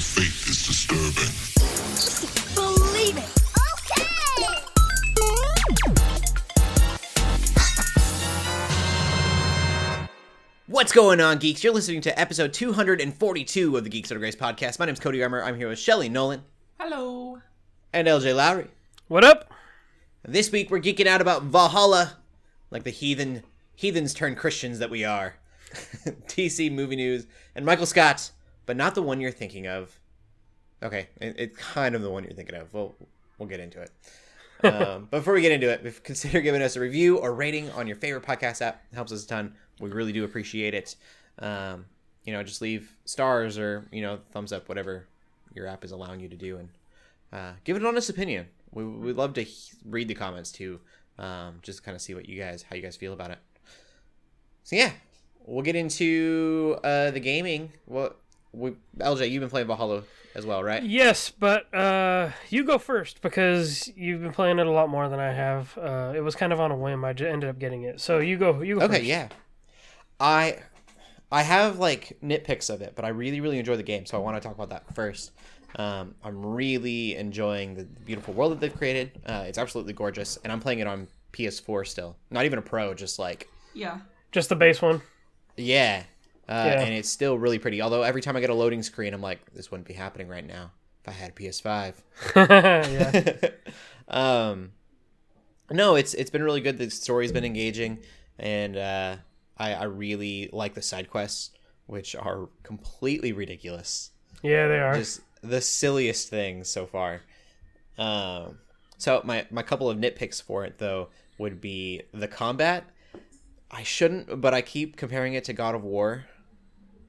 The fate is disturbing. Believe it. Okay. What's going on, geeks? You're listening to episode 242 of the Geeks Under Grace podcast. My name's Cody Armour. I'm here with Shelly Nolan Hello. and LJ Lowry. What up? This week we're geeking out about Valhalla, like the heathen heathens turned Christians that we are. DC movie news and Michael Scott, but not the one you're thinking of. Okay, it, it's kind of the one you're thinking of. We'll we'll get into it. um, but before we get into it, if- consider giving us a review or rating on your favorite podcast app. It helps us a ton. We really do appreciate it. Um, you know, just leave stars or you know thumbs up, whatever your app is allowing you to do, and uh, give it an honest opinion. We we'd love to he- read the comments too, um, just kind of see what you guys how you guys feel about it. So yeah, we'll get into uh, the gaming. Well, we, LJ, you've been playing Valhalla as well, right? Yes, but uh, you go first because you've been playing it a lot more than I have. Uh, it was kind of on a whim. I just ended up getting it. So you go. You go Okay, first. yeah. I I have like nitpicks of it, but I really really enjoy the game, so I want to talk about that first. Um, I'm really enjoying the beautiful world that they've created. Uh, it's absolutely gorgeous, and I'm playing it on PS4 still. Not even a pro, just like Yeah. Just the base one. yeah. Uh, Yeah. and it's still really pretty. Although every time I get a loading screen, I'm like, this wouldn't be happening right now if I had a PS5. yeah. um, no, it's it's been really good. The story's been engaging, and uh, I I really like the side quests, which are completely ridiculous. Yeah, they are. Just the silliest things so far. Um, so my my couple of nitpicks for it though would be the combat. I shouldn't, but I keep comparing it to God of War.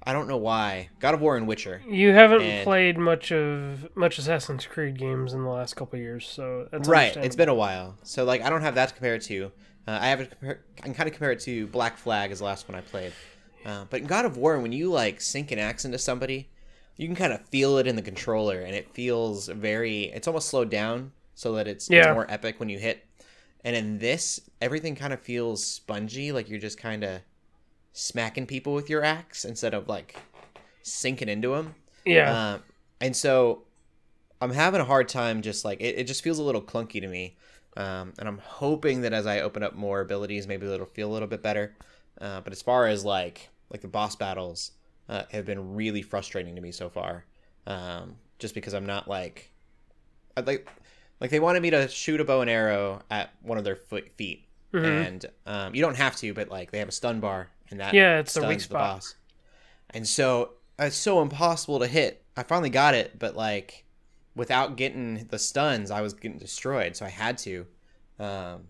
I don't know why. God of War and Witcher. You haven't and- played much of much Assassin's Creed games in the last couple years, so that's right it's been a while so like i don't have that to compare it to uh, i have it compare, i can kind of compare it to black flag as the last one i played uh, but in god of war when you like sink an axe into somebody you can kind of feel it in the controller and it feels very it's almost slowed down so that it's, Yeah. it's more epic when you hit and in this everything kind of feels spongy like you're just kind of smacking people with your axe instead of like sinking into them Yeah. um, and so I'm having a hard time just like it, it just feels a little clunky to me. Um, and I'm hoping that as I open up more abilities, maybe it'll feel a little bit better. Uh, but as far as like like the boss battles uh, have been really frustrating to me so far. Um, just because I'm not like I'd like like they wanted me to shoot a bow and arrow at one of their foot feet. And um, you don't have to, but like they have a stun bar and that Yeah, it's stuns weak the spot. boss. And so it's so impossible to hit. I finally got it, but like without getting the stuns, I was getting destroyed. So I had to. Um,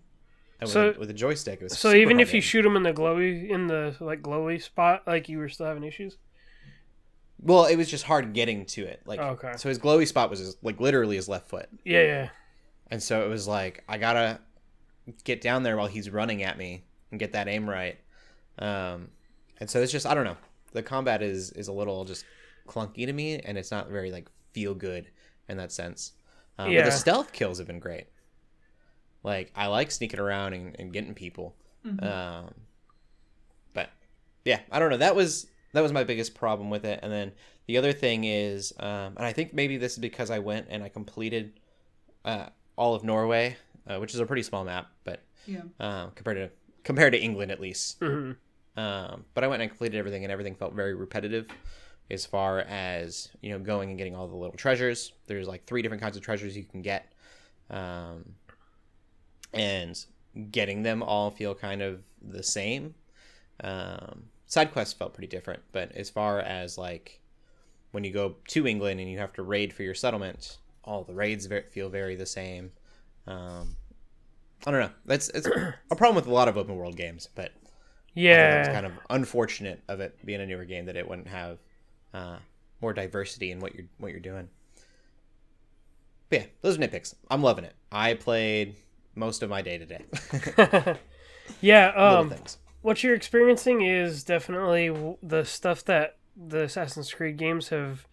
So- with, with the joystick, it was so even if you shoot them in the glowy in the like glowy spot, like you were still having issues. well, it was just hard getting to it. Like, Okay. so his glowy spot was his, like literally his left foot, Yeah, yeah. and so it was like I gotta get down there while he's running at me and get that aim right. Um, and so it's just I don't know. The combat is is a little just clunky to me, and it's not very like feel good in that sense. Um, But Yeah. the stealth kills have been great. Like I like sneaking around and, and getting people. Um, but yeah, I don't know. That was that was my biggest problem with it. And then the other thing is, um, and I think maybe this is because I went and I completed uh, all of Norway, uh, which is a pretty small map, but Yeah. um, compared to compared to England at least. hmm Um, but I went and completed everything, and everything felt very repetitive as far as you know going and getting all the little treasures. There's like three different kinds of treasures you can get, um, and getting them all feel kind of the same. Um, side quests felt pretty different, but as far as like when you go to England and you have to raid for your settlement, all the raids feel very the same. Um, I don't know. That's it's a problem with a lot of open world games, but Yeah. it's kind of unfortunate of it being a newer game that it wouldn't have uh, more diversity in what you're what you're doing. But yeah, those are nitpicks. I'm loving it. I played most of my day today. yeah. Um, what you're experiencing is definitely the stuff that the Assassin's Creed games have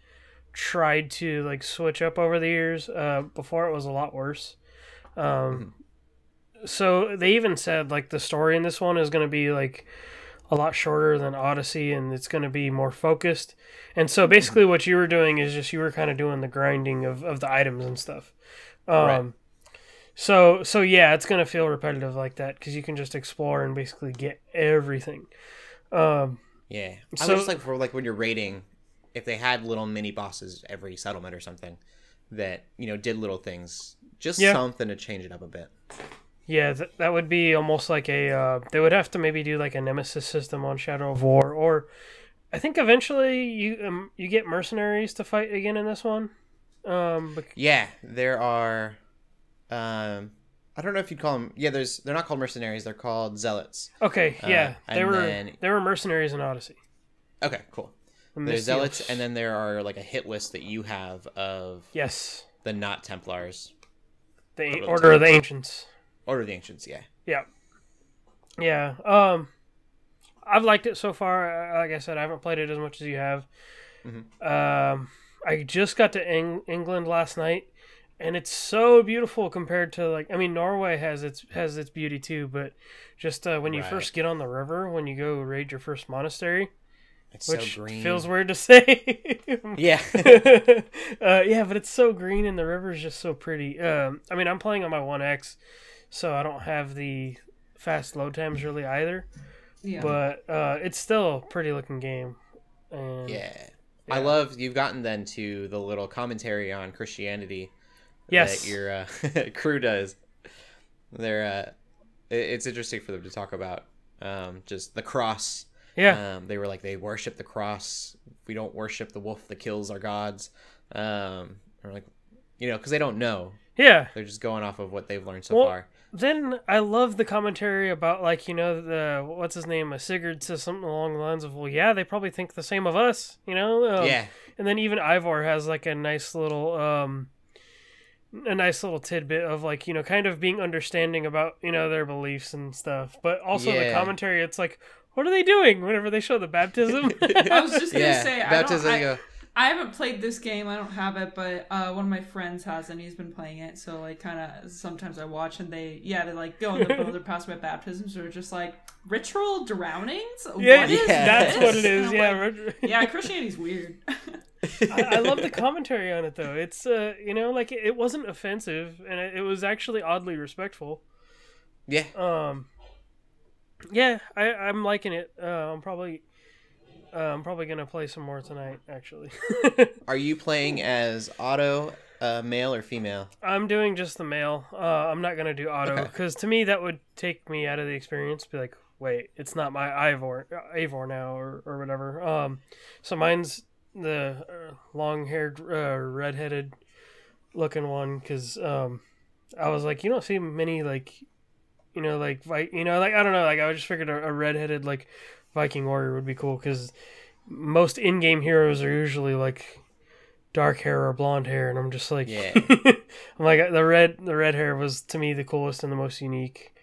tried to like switch up over the years. Uh, before it was a lot worse. Um, so they even said like the story in this one is going to be like a lot shorter than Odyssey, and it's going to be more focused. And so basically, what you were doing is just you were kind of doing the grinding of, of the items and stuff. Um, Right. So so yeah, it's going to feel repetitive like that because you can just explore and basically get everything. Um, Yeah. I So- was just like for like when you're raiding, if they had little mini bosses every settlement or something that, you know, did little things. Just Yeah. something to change it up a bit. Yeah, th- that would be almost like a. Uh, they would have to maybe do like a nemesis system on Shadow of War, or I think eventually you um, you get mercenaries to fight again in this one. Um, bec- Yeah, there are um I don't know if you'd call them Yeah, there's they're not called mercenaries, they're called zealots. okay, yeah, Uh, they were then- they were mercenaries in Odyssey. Okay, cool. The There's zealots and then there are like a hit list that you have of yes, the not Templars. the Order of the Order of the Ancients. Order of the Ancients, yeah. Yeah, yeah. Um, I've liked it so far. Like I said, I haven't played it as much as you have. Mhm. Um, I just got to Eng- England last night, and it's so beautiful compared to like I mean Norway has its has its beauty too, but just uh, when you Right. first get on the river, when you go raid your first monastery, It's which so green. feels weird to say. Yeah. uh, yeah, but it's so green and the river is just so pretty. Um, I mean, I'm playing on my One X, so I don't have the fast load times really either. Yeah. But uh, it's still a pretty looking game. And yeah. I love you've gotten then to the little commentary on Christianity yes, that your uh, crew does. They're uh, it- it's interesting for them to talk about um, just the cross. yeah, Um, they were like they worship the cross. We don't worship the wolf that kills our gods. Um, or like, you know, because they don't know. yeah. They're just going off of what they've learned so Well, far. Then I love the commentary about like you know the what's his name, uh, Sigurd says something along the lines of, well, yeah, they probably think the same of us, you know. Um, yeah, And then even Eivor has like a nice little um a nice little tidbit of like, you know, kind of being understanding about, you know, their beliefs and stuff. But also the commentary, it's like, what are they doing whenever they show the baptism? I was just gonna yeah. say I, Baptism. don't, I, you go, I haven't played this game. I don't have it, but uh, one of my friends has, and he's been playing it. So like, kind of sometimes I watch, and they yeah, they like go in the boat. They're passing by baptisms, or just like ritual drownings. yeah, What is Yeah. that's this? what it is. Yeah. like, yeah, Christianity's weird. I, I love the commentary on it though. It's uh, you know, like it, it wasn't offensive and it, it was actually oddly respectful. yeah. Um, yeah, I I'm liking it. Uh, I'm probably uh, I'm probably gonna play some more tonight. Actually, Are you playing as auto, uh, male or female? I'm doing just the male. Uh, I'm not gonna do auto Okay. because to me that would take me out of the experience. Be like, wait, it's not my Eivor Eivor now or or whatever. Um, so mine's the uh, long-haired, uh, red-headed looking one because um, I was like, you don't see many like, you know, like Vi- you know, like I don't know, like I just figured a, a red-headed like Viking warrior would be cool because most in-game heroes are usually like dark hair or blonde hair, and I'm just like, Yeah. I'm like the red the red hair was to me the coolest and the most unique.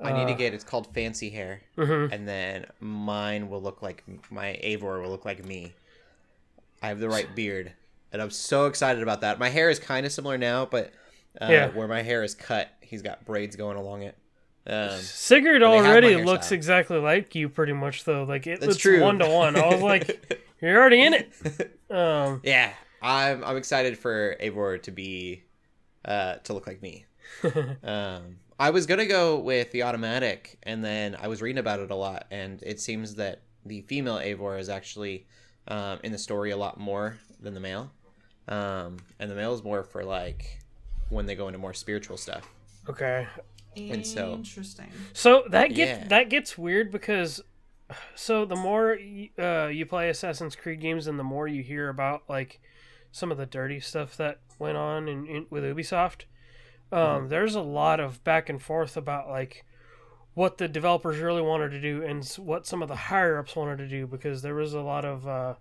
I need to Uh, get. It's called fancy hair, mhm. and then mine will look like my Eivor will look like me. I have the right beard, and I'm so excited about that. My hair is kind of similar now, but uh, Yeah. where my hair is cut, he's got braids going along it. Um, Sigurd they have my already looks exactly like you, pretty much though. Like it, it's one to one. I was like, you're already in it. Um, yeah, I'm I'm excited for Eivor to be uh, to look like me. um, I was gonna go with the automatic, and then I was reading about it a lot, and it seems that the female Eivor is actually um, in the story a lot more than the male, um, and the male is more for like when they go into more spiritual stuff. okay, And so- Interesting. so that gets Yeah. that gets weird because so the more uh, you play Assassin's Creed games, and the more you hear about like some of the dirty stuff that went on in, in with Ubisoft. Um, There's a lot of back and forth about like what the developers really wanted to do and what some of the higher ups wanted to do because there was a lot of uh,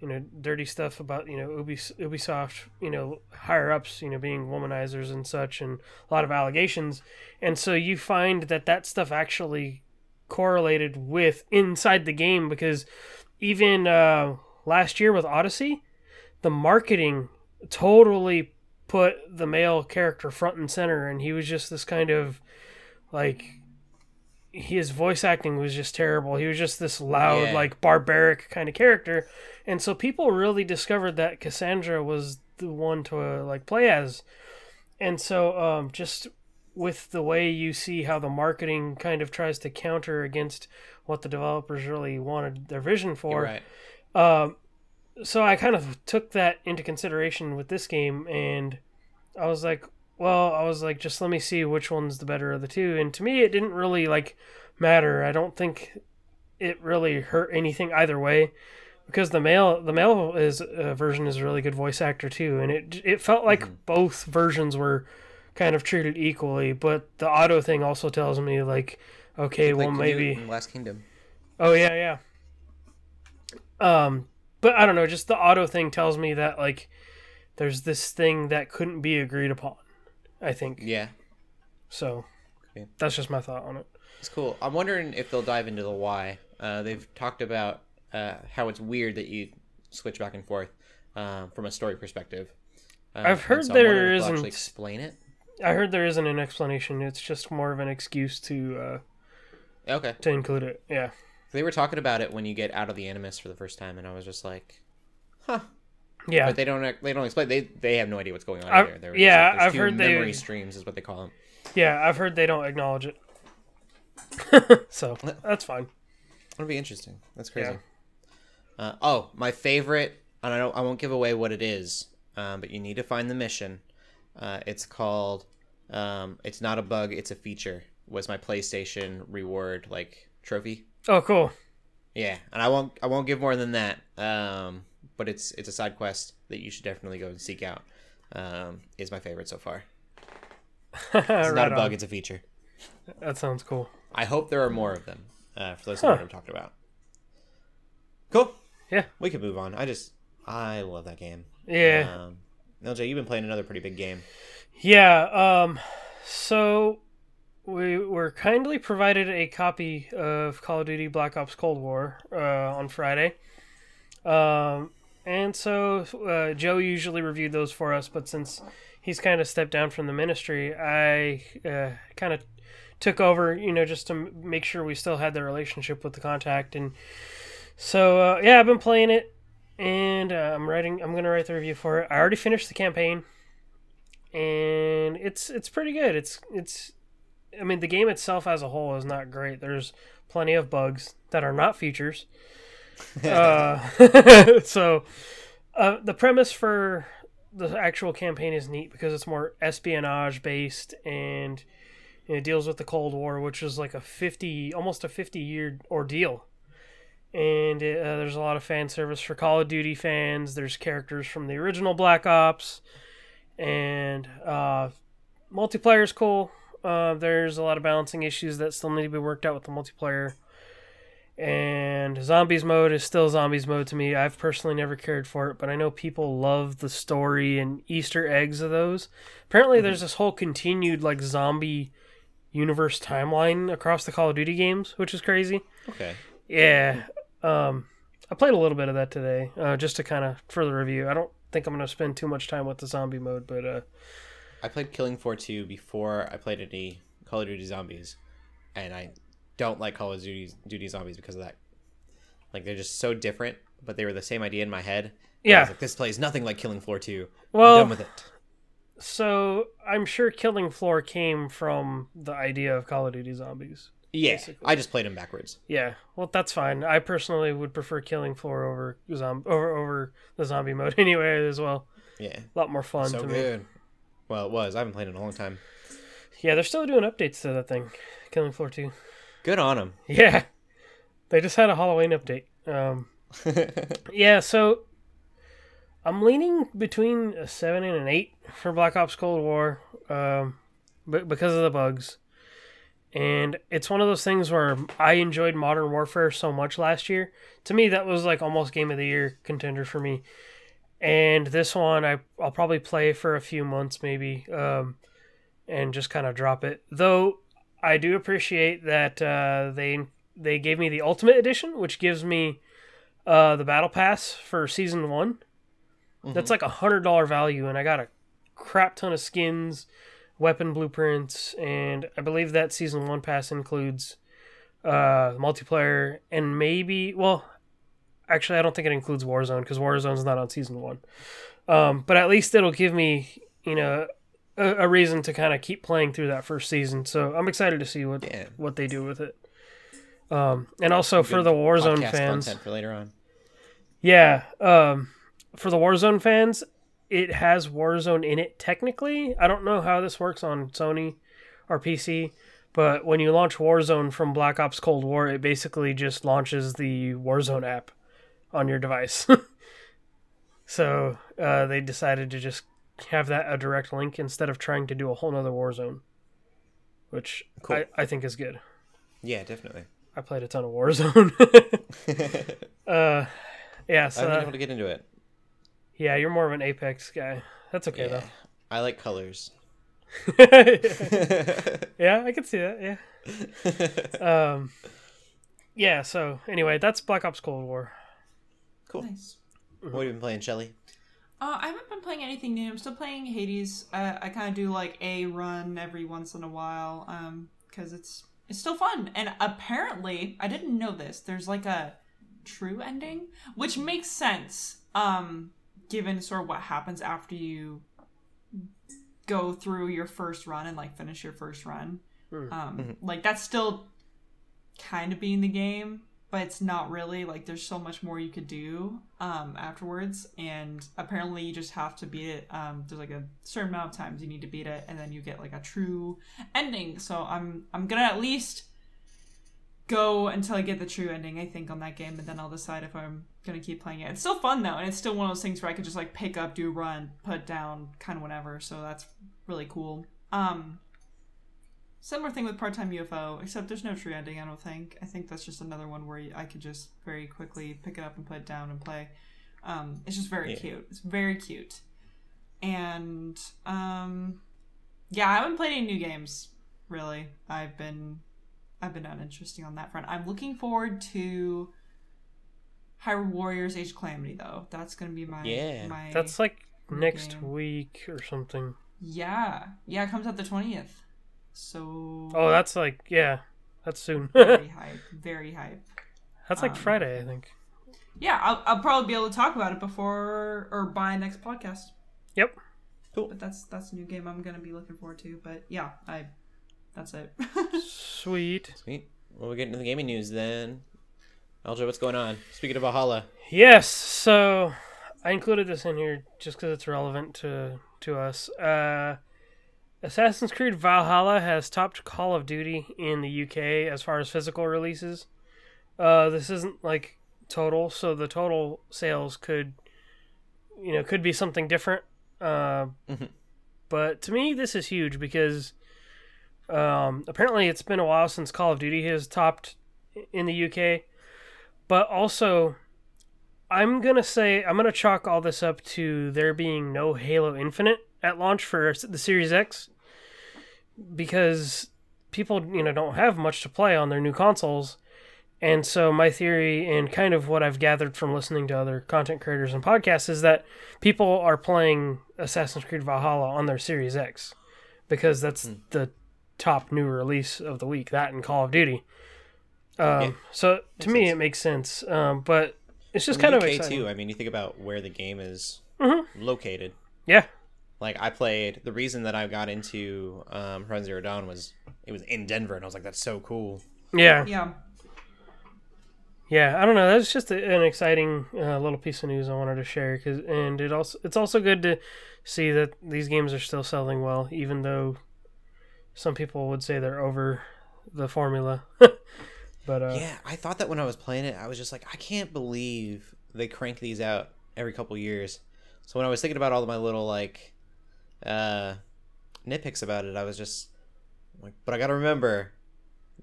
you know dirty stuff about you know Ubisoft you know higher ups you know being womanizers and such and a lot of allegations. And so you find that that stuff actually correlated with inside the game because even uh, last year with Odyssey, the marketing totally put the male character front and center, and he was just this kind of like his voice acting was just terrible. He was just this loud, Yeah. like barbaric kind of character, and so people really discovered that Cassandra was the one to uh, like play as, and so um, just with the way you see how the marketing kind of tries to counter against what the developers really wanted their vision for. You're right. Um, so I kind of took that into consideration with this game, and I was like, well, I was like, just let me see which one's the better of the two. And to me, it didn't really like matter. I don't think it really hurt anything either way, because the male the male is uh, version is a really good voice actor too, and it it felt like both versions were kind of treated equally. But the auto thing also tells me like, okay, well maybe. Last Kingdom. Oh yeah, yeah. Um, but I don't know. Just the auto thing tells me that like there's this thing that couldn't be agreed upon. I think Yeah, so. Okay. That's just my thought on it. it's cool. I'm wondering if they'll dive into the why. Uh, they've talked about uh, how it's weird that you switch back and forth um, from a story perspective. Uh, I've heard so there wondering if they'll isn't- actually explain it. I heard there isn't an explanation. It's just more of an excuse to uh, Okay, to include it. Yeah. they were talking about it when you get out of the animus for the first time, and I was just like, huh. Yeah. But they don't. They don't explain. They they have no idea what's going on I've- either. They're yeah, like, there's I've heard they- memory streams is what they call them. yeah. I've heard they don't acknowledge it. so that's fine. That'll be interesting. That's crazy. Uh, oh, my favorite, and I don't. I won't give away what it is, um, but you need to find the mission. Uh, it's called. Um, it's not a bug. It's a feature. Was my PlayStation reward like trophy? Oh, cool. Yeah, and I won't. I won't give more than that. Um, but it's it's a side quest that you should definitely go and seek out. Um, is my favorite so far. It's right not a bug. on. It's a feature. That sounds cool. I hope there are more of them. Uh, for those who know Huh. what I'm talking about. Cool. Yeah. We can move on. I just I love that game. Yeah. Um, LJ, you've been playing another pretty big game. Yeah, um so we were kindly provided a copy of Call of Duty Black Ops Cold War uh, on Friday. Um and so uh, Joe usually reviewed those for us, but since he's kind of stepped down from the ministry, I uh, kind of took over, you know, just to make sure we still had the relationship with the contact. And so, uh, yeah, I've been playing it, and uh, I'm writing. I'm gonna write the review for it. I already finished the campaign and it's it's pretty good. It's it's I mean the game itself as a whole is not great. There's plenty of bugs that are not features. Uh, so uh, the premise for the actual campaign is neat because it's more espionage based and it deals with the Cold War, which is like a 50 almost a 50 year ordeal. And uh, there's a lot of fan service for Call of Duty fans. There's characters from the original Black Ops and uh, multiplayer is cool. Uh, there's a lot of balancing issues that still need to be worked out with the multiplayer. And zombies mode is still zombies mode to me. I've personally never cared for it, but I know people love the story and Easter eggs of those. Apparently, there's this whole continued like zombie universe timeline across the Call of Duty games, which is crazy. Okay. Yeah. Um, I played a little bit of that today, uh, just to kind of further review. I don't think I'm going to spend too much time with the zombie mode, but uh, I played Killing Floor 2 before I played any Call of Duty Zombies, and I don't like Call of Duty, Duty Zombies because of that. Like they're just so different, but they were the same idea in my head. Yeah. was like, this plays nothing like Killing Floor 2. Well- I'm done with it. so I'm sure Killing Floor came from the idea of Call of Duty Zombies. Yeah, basically. I just played them backwards. Yeah, well, that's fine. I personally would prefer Killing Floor over zom- over over the zombie mode anyway as well. Yeah, A lot more fun so to me. Well, it was. I haven't played it in a long time. Yeah, they're still doing updates to that thing, Killing Floor 2. Good on them. Yeah, they just had a Halloween update. Um, yeah, so I'm leaning between a seven and an eight for Black Ops Cold War, um, but because of the bugs. And it's one of those things where I enjoyed Modern Warfare so much last year. To me, that was like almost game of the year contender for me. And this one, I I'll probably play for a few months maybe, um, and just kind of drop it. Though I do appreciate that uh, they they gave me the Ultimate Edition, which gives me uh, the Battle Pass for Season One. That's like a hundred dollar value, and I got a crap ton of skins, weapon blueprints, and I believe that Season One pass includes uh, multiplayer, and maybe well, actually, I don't think it includes Warzone because Warzone's not on season one. Um, but at least it'll give me you know a, a reason to kind of keep playing through that first season. So I'm excited to see what Yeah. what they do with it. Um, and also for the Warzone fans, for later on. yeah, um, for the Warzone fans, it has Warzone in it technically. I don't know how this works on Sony or PC, but when you launch Warzone from Black Ops Cold War, it basically just launches the Warzone app on your device. so uh, they decided to just have that a direct link instead of trying to do a whole nother Warzone, which Cool. I, I think is good. Yeah, definitely. I played a ton of Warzone. uh, yeah, I so haven't been able to get into it. yeah, you're more of an Apex guy. That's okay Yeah. I like colors. yeah, I can see that. Yeah. Um. Yeah. So anyway, that's Black Ops Cold War. cool. Nice. What have you been playing, Shelly? Uh, I haven't been playing anything new. I'm still playing Hades. Uh, I kind of do like a run every once in a while, um, because it's it's still fun. And apparently, I didn't know this. There's like a true ending, which makes sense, um, given sort of what happens after you go through your first run and like finish your first run. Um, like that's still kind of being the game, but it's not really. Like there's so much more you could do um afterwards, and apparently you just have to beat it. Um, there's like a certain amount of times you need to beat it, and then you get like a true ending. So I'm I'm gonna at least go until I get the true ending. I think on that game, and then I'll decide if I'm gonna keep playing it. It's still fun though, and it's still one of those things where I could just like pick up, do run, put down, kind of whenever. So that's really cool. Um. Similar thing with part-time UFO, except there's no true ending. I don't think. I think that's just another one where I could just very quickly pick it up and put it down and play. Um, it's just very Yeah. cute. It's very cute, and um, yeah, I haven't played any new games really. I've been I've been uninteresting on that front. I'm looking forward to Hyrule Warriors: Age of Calamity though. That's gonna be my Yeah. my That's like next game. week or something. yeah yeah. It comes out the twentieth. So Oh, that's like yeah, that's soon. very hype, very hype. that's like um, Friday, I think. Yeah, I'll, I'll probably be able to talk about it before or by next podcast. Yep. Cool. But that's that's a new game I'm gonna be looking forward to. But yeah, I that's it. Sweet. Sweet. Well, we get into the gaming news then. LJ, what's going on? Speaking of Valhalla, Yes, so I included this in here just because it's relevant to to us. Uh, Assassin's Creed Valhalla has topped Call of Duty in the UK as far as physical releases. Uh, this isn't like total, so the total sales could, you know, could be something different. Uh, Mhm. But to me, this is huge because um, apparently it's been a while since Call of Duty has topped in the UK. But also, I'm gonna say I'm gonna chalk all this up to there being no Halo Infinite at launch for the Series X because people you know don't have much to play on their new consoles. And so my theory and kind of what I've gathered from listening to other content creators and podcasts is that people are playing Assassin's Creed Valhalla on their Series X because that's the top new release of the week. That and Call of Duty. Um, Yeah. So to me, sense. it makes sense. Um, but it's just In kind the of UK exciting. too. I mean, you think about where the game is Mhm. located. Yeah, Like I played. The reason that I got into um, Horizon Zero Dawn was it was in Denver, and I was like, "That's so cool." yeah, yeah. yeah. I don't know. That's just a, an exciting uh, little piece of news I wanted to share. Cause and it also it's also good to see that these games are still selling well, even though some people would say they're over the formula. but uh, Yeah, I thought that when I was playing it, I was just like, I can't believe they crank these out every couple years. So when I was thinking about all of my little like uh nitpicks about it, I was just like, but I got to remember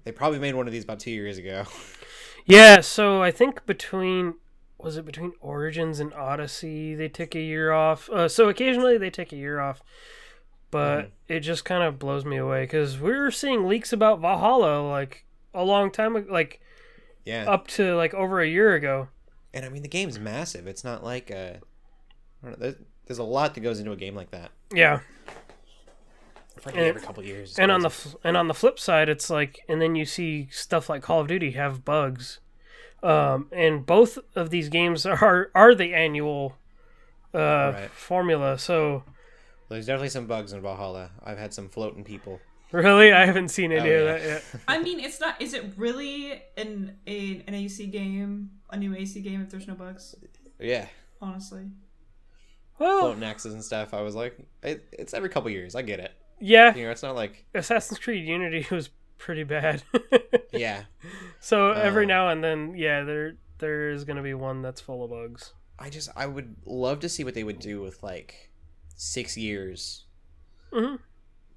they probably made one of these about 2 years ago. Yeah, so I think between was it between Origins and Odyssey they take a year off. Uh, so occasionally they take a year off, but it just kind of blows me away because we were seeing leaks about Valhalla like a long time ago, like yeah. up to like over a year ago. And I mean the game's massive. It's not like a I don't know, there's, there's a lot that goes into a game like that. Yeah, like And- every couple years. It's and on the crazy. and on the flip side, it's like, and then you see stuff like Call of Duty have bugs, um, and both of these games are are the annual uh, Right. formula. So there's definitely some bugs in Valhalla. I've had some floating people. really, I haven't seen any Oh, of that yet. I mean, it's not. Is it really an a, an AC game, a new AC game if there's no bugs? Yeah, Honestly, Well, floating axes and stuff. I was like, it, it's every couple years. I get it. yeah, You know, it's not like Assassin's Creed Unity was pretty bad. yeah. so every Oh. now and then, yeah, there there is gonna be one that's full of bugs. I just I would love to see what they would do with like six years Mhm.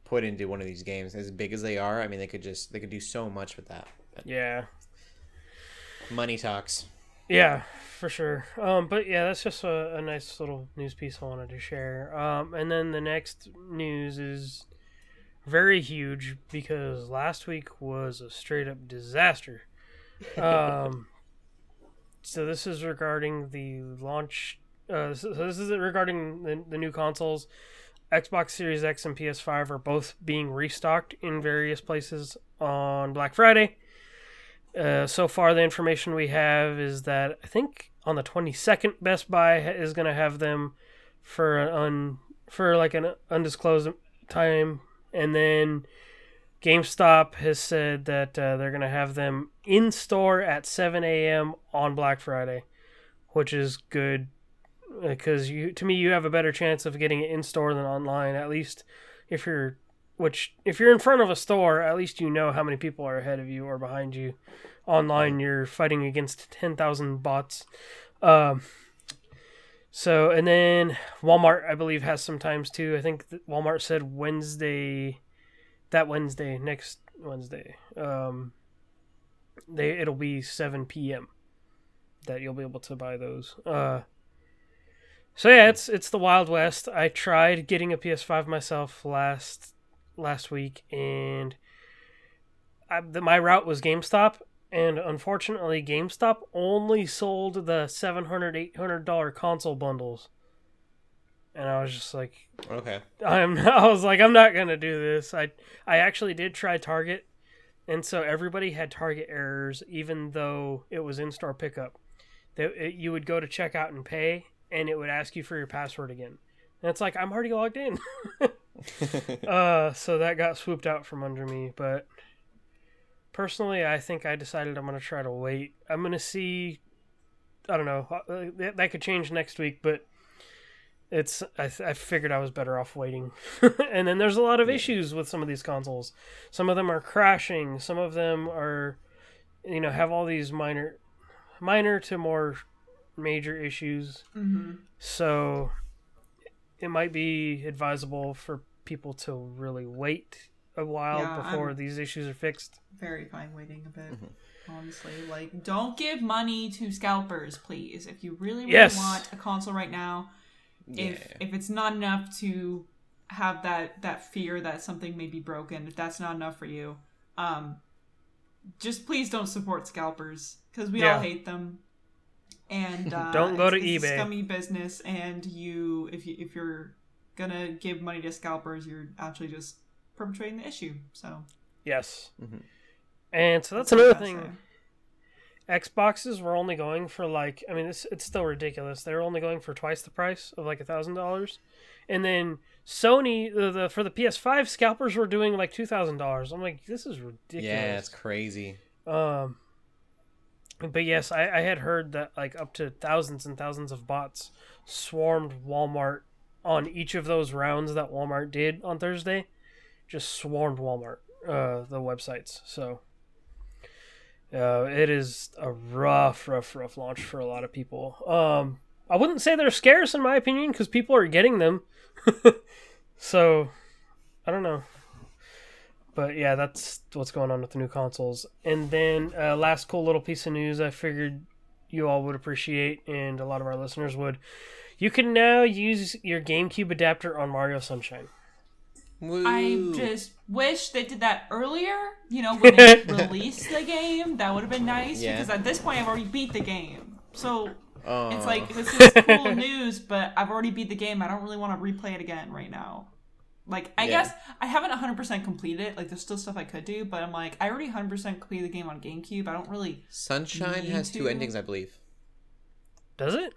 put into one of these games. As big as they are, I mean, they could just they could do so much with that. But Yeah, money talks. Yeah, for sure. Um, but yeah, that's just a, a nice little news piece I wanted to share. Um, and then the next news is very huge because last week was a straight up disaster. Um, so this is regarding the launch. Uh, so this is regarding the, the new consoles. Xbox Series X and PS5 are both being restocked in various places on Black Friday. Uh, so far, the information we have is that I think on the 22nd, Best Buy is going to have them for an un, for like an undisclosed time, and then GameStop has said that uh, they're going to have them in store at 7 a.m. on Black Friday, which is good because you to me you have a better chance of getting it in store than online. At least if you're which if you're in front of a store, at least you know how many people are ahead of you or behind you. Online, you're fighting against ten thousand bots. Um, so and then Walmart, I believe, has some times too. I think Walmart said Wednesday, that Wednesday, next Wednesday. Um, they it'll be seven p.m. that you'll be able to buy those. Uh, so yeah, it's it's the Wild West. I tried getting a PS5 myself last last week, and I, the, my route was GameStop, and unfortunately, GameStop only sold the 700 800 dollar console bundles, and I was just like, Okay. I'm I was like I'm not gonna do this. I I actually did try Target, and so everybody had Target errors, even though it was in store pickup. That it, you would go to checkout and pay, and it would ask you for your password again. And it's like I'm already logged in. uh, so that got swooped out from under me. But personally, I think I decided I'm gonna try to wait. I'm gonna see. I don't know. uh, That, that could change next week, but it's I, th- I figured I was better off waiting. and then there's a lot of issues with some of these consoles. Some of them are crashing. Some of them are, you know, have all these minor, minor to more major issues. mm-hmm. So it might be advisable for people to really wait a while Yeah, before I'm- these issues are fixed. very fine waiting a bit. Honestly, like don't give money to scalpers, please. If you really, really Yes. want a console right now, if Yeah. if it's not enough to have that that fear that something may be broken, if that's not enough for you, um, just please don't support scalpers because we Yeah. all hate them. And uh, Don't go it's- to it's eBay. scummy business, and you if you if you're gonna give money to scalpers, you're actually just perpetrating the issue. So Yes. Mhm. And so that's all I another thing. say. Xboxes were only going for like I mean it's it's still ridiculous. They were only going for twice the price of like a thousand dollars, and then Sony the, the for the PS5 scalpers were doing like two thousand dollars. I'm like this is ridiculous. Yeah, ridiculous. it's crazy. Um, but yes, I, I had heard that like up to thousands and thousands of bots swarmed Walmart on each of those rounds that Walmart did on Thursday. Just swarmed Walmart, uh, the websites. So uh, it is a rough, rough, rough launch for a lot of people. Um, I wouldn't say they're scarce in my opinion because people are getting them. so I don't know. But yeah, that's what's going on with the new consoles. And then uh, last cool little piece of news I figured you all would appreciate, and a lot of our listeners would. You can now use your GameCube adapter on Mario Sunshine. I just wish they did that earlier. You know, when they released the game, that would have been nice. Yeah. Because at this point, I've already beat the game, so Oh. it's like this is cool news. But I've already beat the game. I don't really want to replay it again right now. Like I Yeah. guess I haven't 100% completed it. Like there's still stuff I could do, but I'm like I already 100% completed the game on GameCube. I don't really Sunshine Need has two endings, I believe. Does it?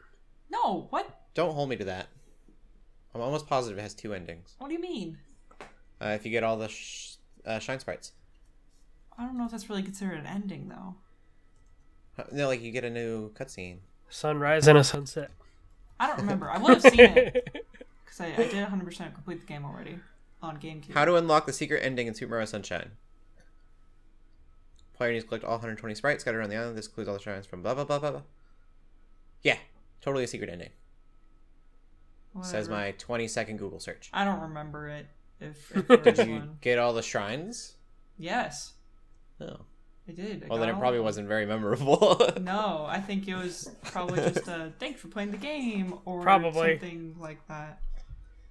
No, what? Don't hold me to that. I'm almost positive it has two endings. What do you mean? Uh, if you get all the sh- uh, shine sprites. I don't know if that's really considered an ending though. No, like you get a new cutscene. Sunrise and a sunset. I don't remember. I would have seen it because I, I did 100% complete the game already on GameCube. How to unlock the secret ending in Super Mario Sunshine. Player needs to collect all 120 sprites scattered around the island. This includes all the shrines from blah blah blah blah blah. Yeah, totally a secret ending. Says my 20 second Google search. I don't remember it. If, if Did you one. get all the shrines? Yes, No. I did. I Well, then it probably them. wasn't very memorable. No, I think it was probably just a thanks for playing the game or Probably. something like that.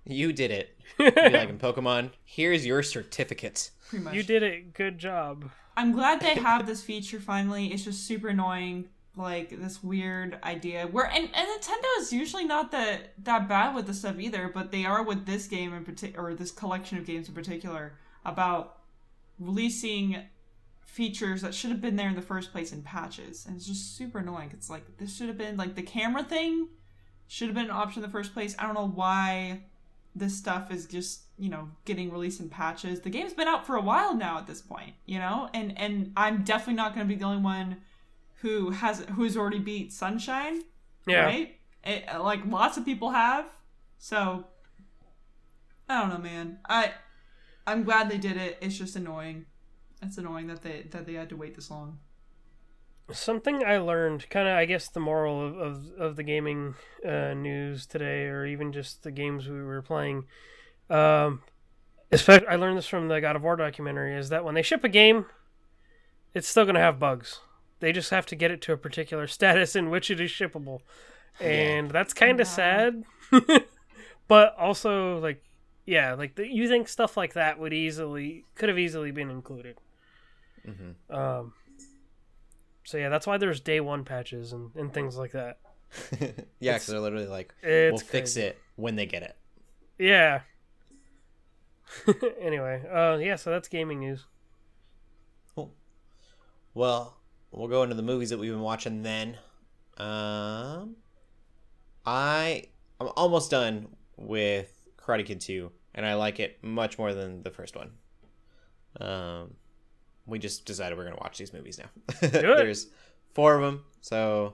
You did it. Like in Pokemon. Here's your certificate. Pretty much. You did it. Good job. I'm glad they have this feature finally. It's just super annoying, like this weird idea where and, and Nintendo is usually not that that bad with this stuff either, but they are with this game in particular or this collection of games in particular about releasing features that should have been there in the first place in patches, and it's just super annoying. It's like this should have been like the camera thing should have been an option in the first place. I don't know why this stuff is just you know getting released in patches. The game's been out for a while now at this point you know? And and i'm definitely not going to be the only one who has who's already beat sunshine Yeah. right? It, like lots of people have. So i don't know man. I i'm glad they did it. It's just annoying. It's annoying that they that they had to wait this long Something I learned, kind of, I guess, the moral of, of, of the gaming uh, news today, or even just the games we were playing. Um, especially, I learned this from the God of War documentary, is that when they ship a game, it's still going to have bugs. They just have to get it to a particular status in which it is shippable. And that's kind of Wow. sad. but also, like, yeah, like, the, you think stuff like that would easily, could have easily been included. Mhm. Um, so yeah, that's why there's day one patches and, and things like that. yeah, because they're literally like, we'll fix it when they get it. Yeah. anyway, uh, yeah, so that's gaming news. Well, we'll go into the movies that we've been watching then. Um, I I'm almost done with Karate Kid 2, and I like it much more than the first one. Um, we just decided we're gonna watch these movies now. there's four of them, so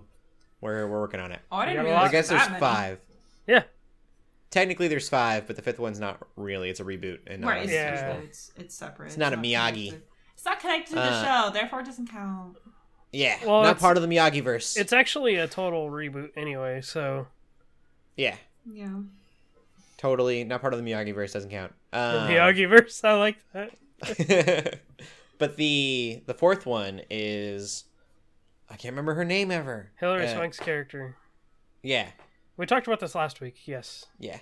we're we're working on it. oh i didn't got a realize. I guess there's many. five. Yeah. Technically, there's five, but the fifth one's not really. It's a reboot, and not right a it's, Yeah. separate. it's it's separate It's not a Miyagi. connected. it's not connected to the Uh, show therefore it doesn't count yeah, Well, not part of the Miyagi verse. It's actually a total reboot anyway, so yeah, yeah totally not part of the Miyagi verse. Doesn't count. the Um, Miyagi verse, I like that. but the the fourth one is I can't remember her name ever. Hillary Uh, Swank's character. Yeah, We talked about this last week, yes. yeah.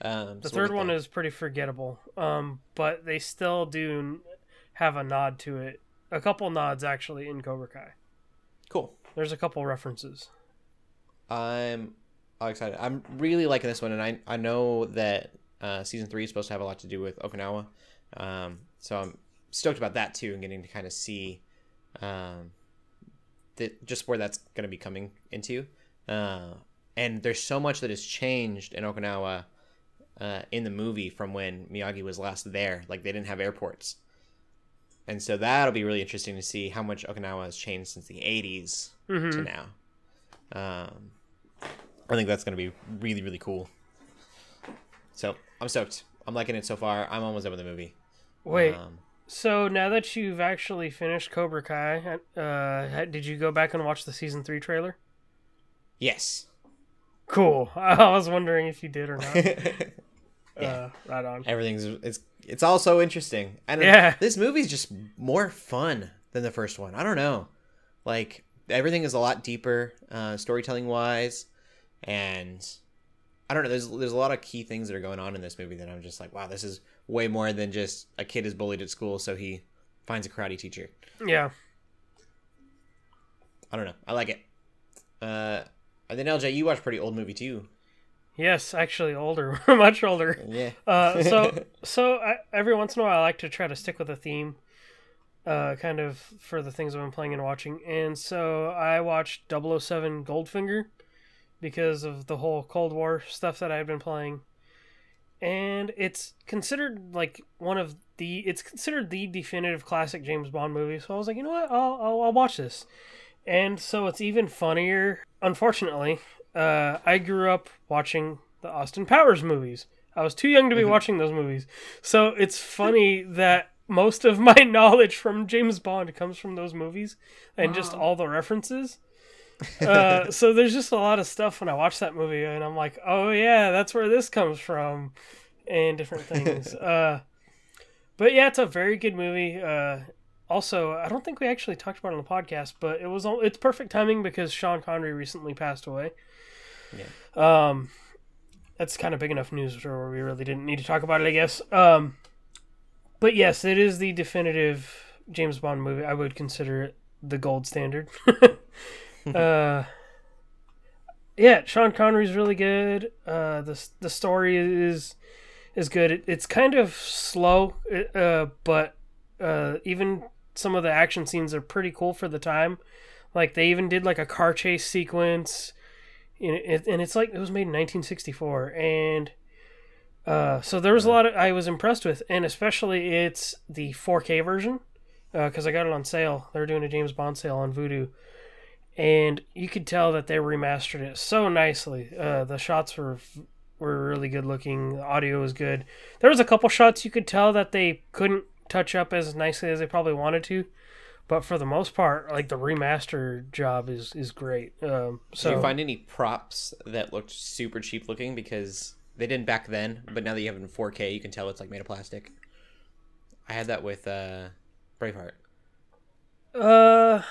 Um, The so third one is pretty forgettable, um, but they still do have a nod to it. A couple nods, actually, in Cobra Kai. cool. There's a couple references. I'm excited. I'm really liking this one, and I I know that uh, season three is supposed to have a lot to do with Okinawa, um, so I'm stoked about that too, and getting to kind of see, um, that just where that's going to be coming into. Uh, and there's so much that has changed in Okinawa uh, in the movie from when Miyagi was last there. Like they didn't have airports, and so that'll be really interesting to see how much Okinawa has changed since the '80s hmm to now. Um, I think that's going to be really, really cool. So I'm stoked. I'm liking it so far. I'm almost done with the movie. Wait, Um, so now that you've actually finished Cobra Kai, uh, did you go back and watch the season three trailer? yes. Cool. I was wondering if you did or not. Yeah. Uh, right on. Everything's it's it's all so interesting, and Yeah. this movie's just more fun than the first one. I don't know, like everything is a lot deeper, uh, storytelling wise, and I don't know. There's there's a lot of key things that are going on in this movie that I'm just like, wow, this is way more than just a kid is bullied at school, so he finds a karate teacher. Yeah. I don't know. I like it. Uh, and then LJ, you watch a pretty old movie too. Yes, actually older, much older. Yeah. Uh, so so I, every once in a while, I like to try to stick with a theme, uh, kind of for the things I've been playing and watching. And so I watched 007 Goldfinger because of the whole Cold War stuff that I've been playing, and it's considered like one of the it's considered the definitive classic James Bond movie. So I was like, you know what, I'll I'll, I'll watch this. And so it's even funnier. Unfortunately, uh, I grew up watching the Austin Powers movies. I was too young to be watching those movies. So it's funny that most of my knowledge from James Bond comes from those movies and just all the references. Uh, so there's just a lot of stuff when I watch that movie and I'm like, oh yeah, that's where this comes from and different things. uh, but yeah, it's a very good movie. Uh, also, I don't think we actually talked about it on the podcast, but it was all, it's perfect timing because Sean Connery recently passed away. Yeah. Um, that's kind of big enough news where we really didn't need to talk about it, I guess. Um, but yes, it is the definitive James Bond movie. I would consider it the gold standard. uh, yeah, Sean Connery's really good. Uh, the the story is is good. It, it's kind of slow, uh, but uh, even some of the action scenes are pretty cool for the time. Like they even did like a car chase sequence, and, it, and it's like it was made in 1964, and uh, so there was a lot of I was impressed with, and especially it's the 4K version uh, because I got it on sale. They're doing a James Bond sale on Vudu, and you could tell that they remastered it so nicely. Uh, the shots were were really good looking. The audio was good. There was a couple shots you could tell that they couldn't touch up as nicely as they probably wanted to, but for the most part, like the remaster job is is great. Um, so Did you find any props that looked super cheap looking because they didn't back then, but now that you have it in 4K, you can tell it's like made of plastic. I had that with uh, Braveheart. Uh,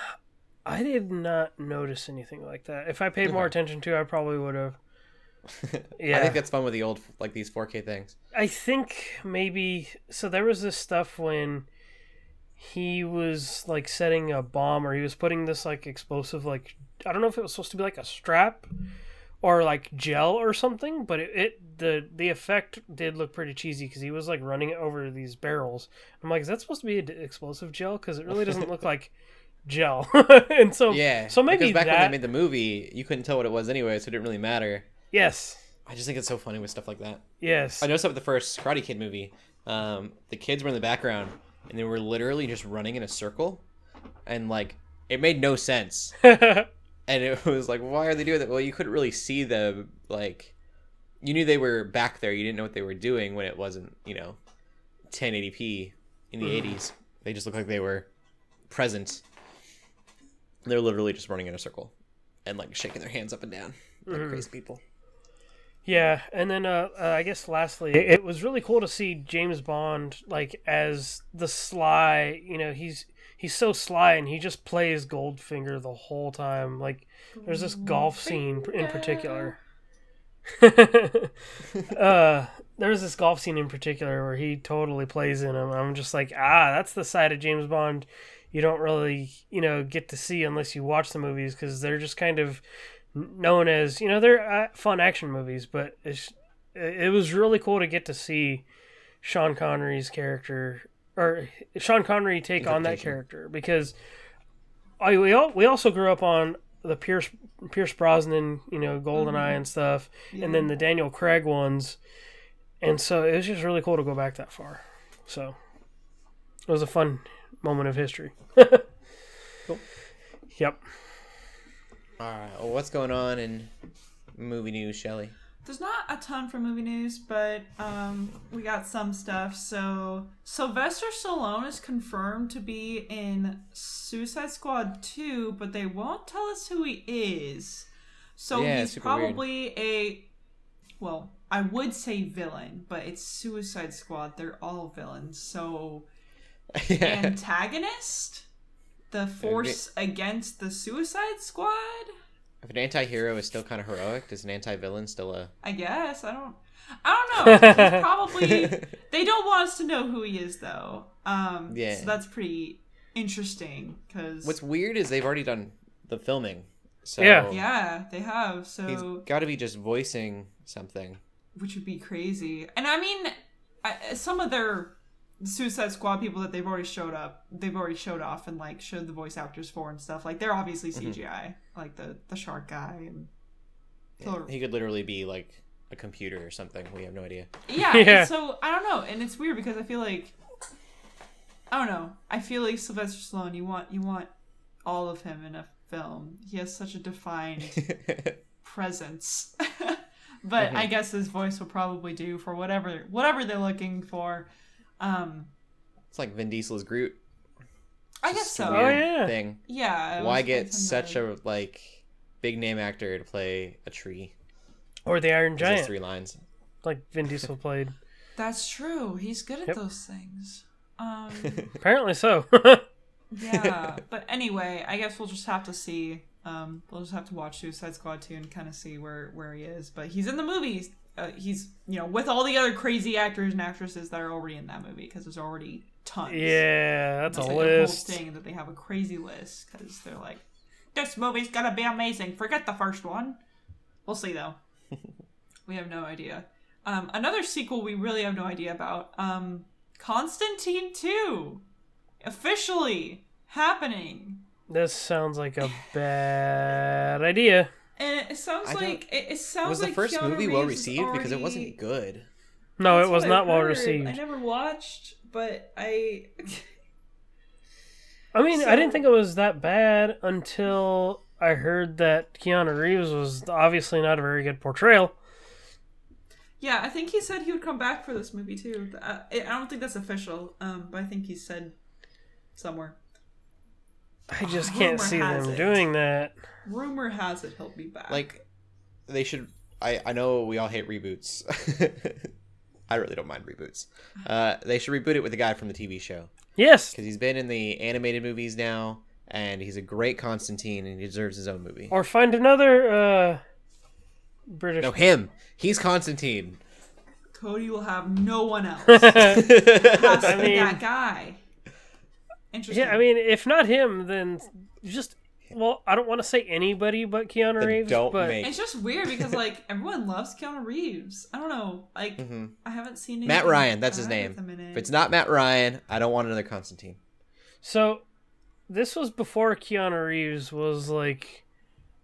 I did not notice anything like that. If I paid more attention to, I probably would have. Yeah, I think that's fun with the old like these 4K things. I think maybe so. There was this stuff when he was like setting a bomb, or he was putting this like explosive, like I don't know if it was supposed to be like a strap or like gel or something, but it, it the the effect did look pretty cheesy because he was like running it over these barrels. I'm like, is that supposed to be an explosive gel? Because it really doesn't look like gel. and so Yeah. so maybe because back when that they made the movie, you couldn't tell what it was anyway, so it didn't really matter. yes I just think it's so funny with stuff like that. yes I noticed that with the first Karate Kid movie. Um, the kids were in the background and they were literally just running in a circle, and like it made no sense. and it was like, why are they doing that? Well, you couldn't really see the like. You knew they were back there. You didn't know what they were doing when it wasn't, you know, 1080p in the 80s. They just looked like they were present. They're literally just running in a circle and like shaking their hands up and down like crazy people. Yeah, and then uh, uh, I guess lastly, it, it was really cool to see James Bond like as the sly. You know, he's he's so sly, and he just plays Goldfinger the whole time. Like, there's this golf scene in particular. uh, there's this golf scene in particular where he totally plays in him. I'm just like, ah, that's the side of James Bond you don't really, you know, get to see unless you watch the movies because they're just kind of known as, you know, they're uh, fun action movies. But it's, it was really cool to get to see Sean Connery's character or Sean Connery take on that character because I we all we also grew up on the Pierce Pierce Brosnan, you know, Goldeneye and stuff, and then the Daniel Craig ones, and so it was just really cool to go back that far. So it was a fun moment of history. cool. Yep. All right. Well, what's going on in movie news, Shelly? There's not a ton for movie news, but um, we got some stuff. So Sylvester Stallone is confirmed to be in Suicide Squad 2, but they won't tell us who he is. So Yeah, he's super weird. probably a well, I would say villain, but it's Suicide Squad. They're all villains. So antagonist, the force against the Suicide Squad. If an anti-hero is still kind of heroic, does an anti-villain still a? I guess I don't. I don't know. He's probably they don't want us to know who he is though. Um, Yeah. So that's pretty interesting because What's weird is they've already done the filming, So Yeah. Yeah, they have. he's So got to be just voicing something. which would be crazy. And I mean, I, some of their Suicide Squad people that they've already showed up, they've already showed off and like showed the voice actors for and stuff. Like they're obviously mm-hmm. CGI, like the the shark guy and Killer. He could literally be like a computer or something. We have no idea. Yeah, Yeah. so I don't know, and it's weird because I feel like I don't know. I feel like Sylvester Stallone. You want you want all of him in a film. He has such a defined presence. but I mm-hmm. guess his voice will probably do for whatever whatever they're looking for. Um, it's like Vin Diesel's Groot. I guess so. Oh, yeah. Thing. Yeah. Why get such a like big name actor to play a tree? Or the Iron Just has Giant, three lines. like Vin Diesel played. That's true. He's good at Yep. those things. Um, Apparently so. yeah. But anyway, I guess we'll just have to see. Um, we'll just have to watch Suicide Squad 2 and kind of see where where he is. But he's in the movies. Uh, he's you know with all the other crazy actors and actresses that are already in that movie because there's already tons. yeah, that's a like their whole list. thing that they have a crazy list because they're like, this movie's gonna be amazing. Forget the first one. We'll see though. we have no idea. Um, another sequel we really have no idea about. Um, Constantine two, officially happening, This sounds like a bad idea. And it sounds like it, it sounds was like the first Keanu movie well Reeves is received because it wasn't good. No, That's it was not I've well heard. received. I never watched, but I. I mean, I didn't think it was that bad until I heard that Keanu Reeves was obviously not a very good portrayal. Yeah, I think he said he would come back for this movie too. Uh, I I don't think that's official, um, but I think he said somewhere. I just can't Rumor see them it. doing that. Rumor has it he'll be back. Like, they should. I I know we all hate reboots. I really don't mind reboots. Uh, they should reboot it with the guy from the TV show Yes, because he's been in the animated movies now, and he's a great Constantine, and he deserves his own movie. or find another uh, British. No, him. He's Constantine. Cody will have no one else. Has to I be mean- that guy. Interesting. yeah, I mean, if not him, then just well, I don't want to say anybody but Keanu Then Reeves, don't but make it's just weird because like everyone loves Keanu Reeves. I don't know. Like Mhm. I haven't seen Matt Ryan. That's his name. with him in it. If it's not Matt Ryan, I don't want another Constantine. so this was before Keanu Reeves was like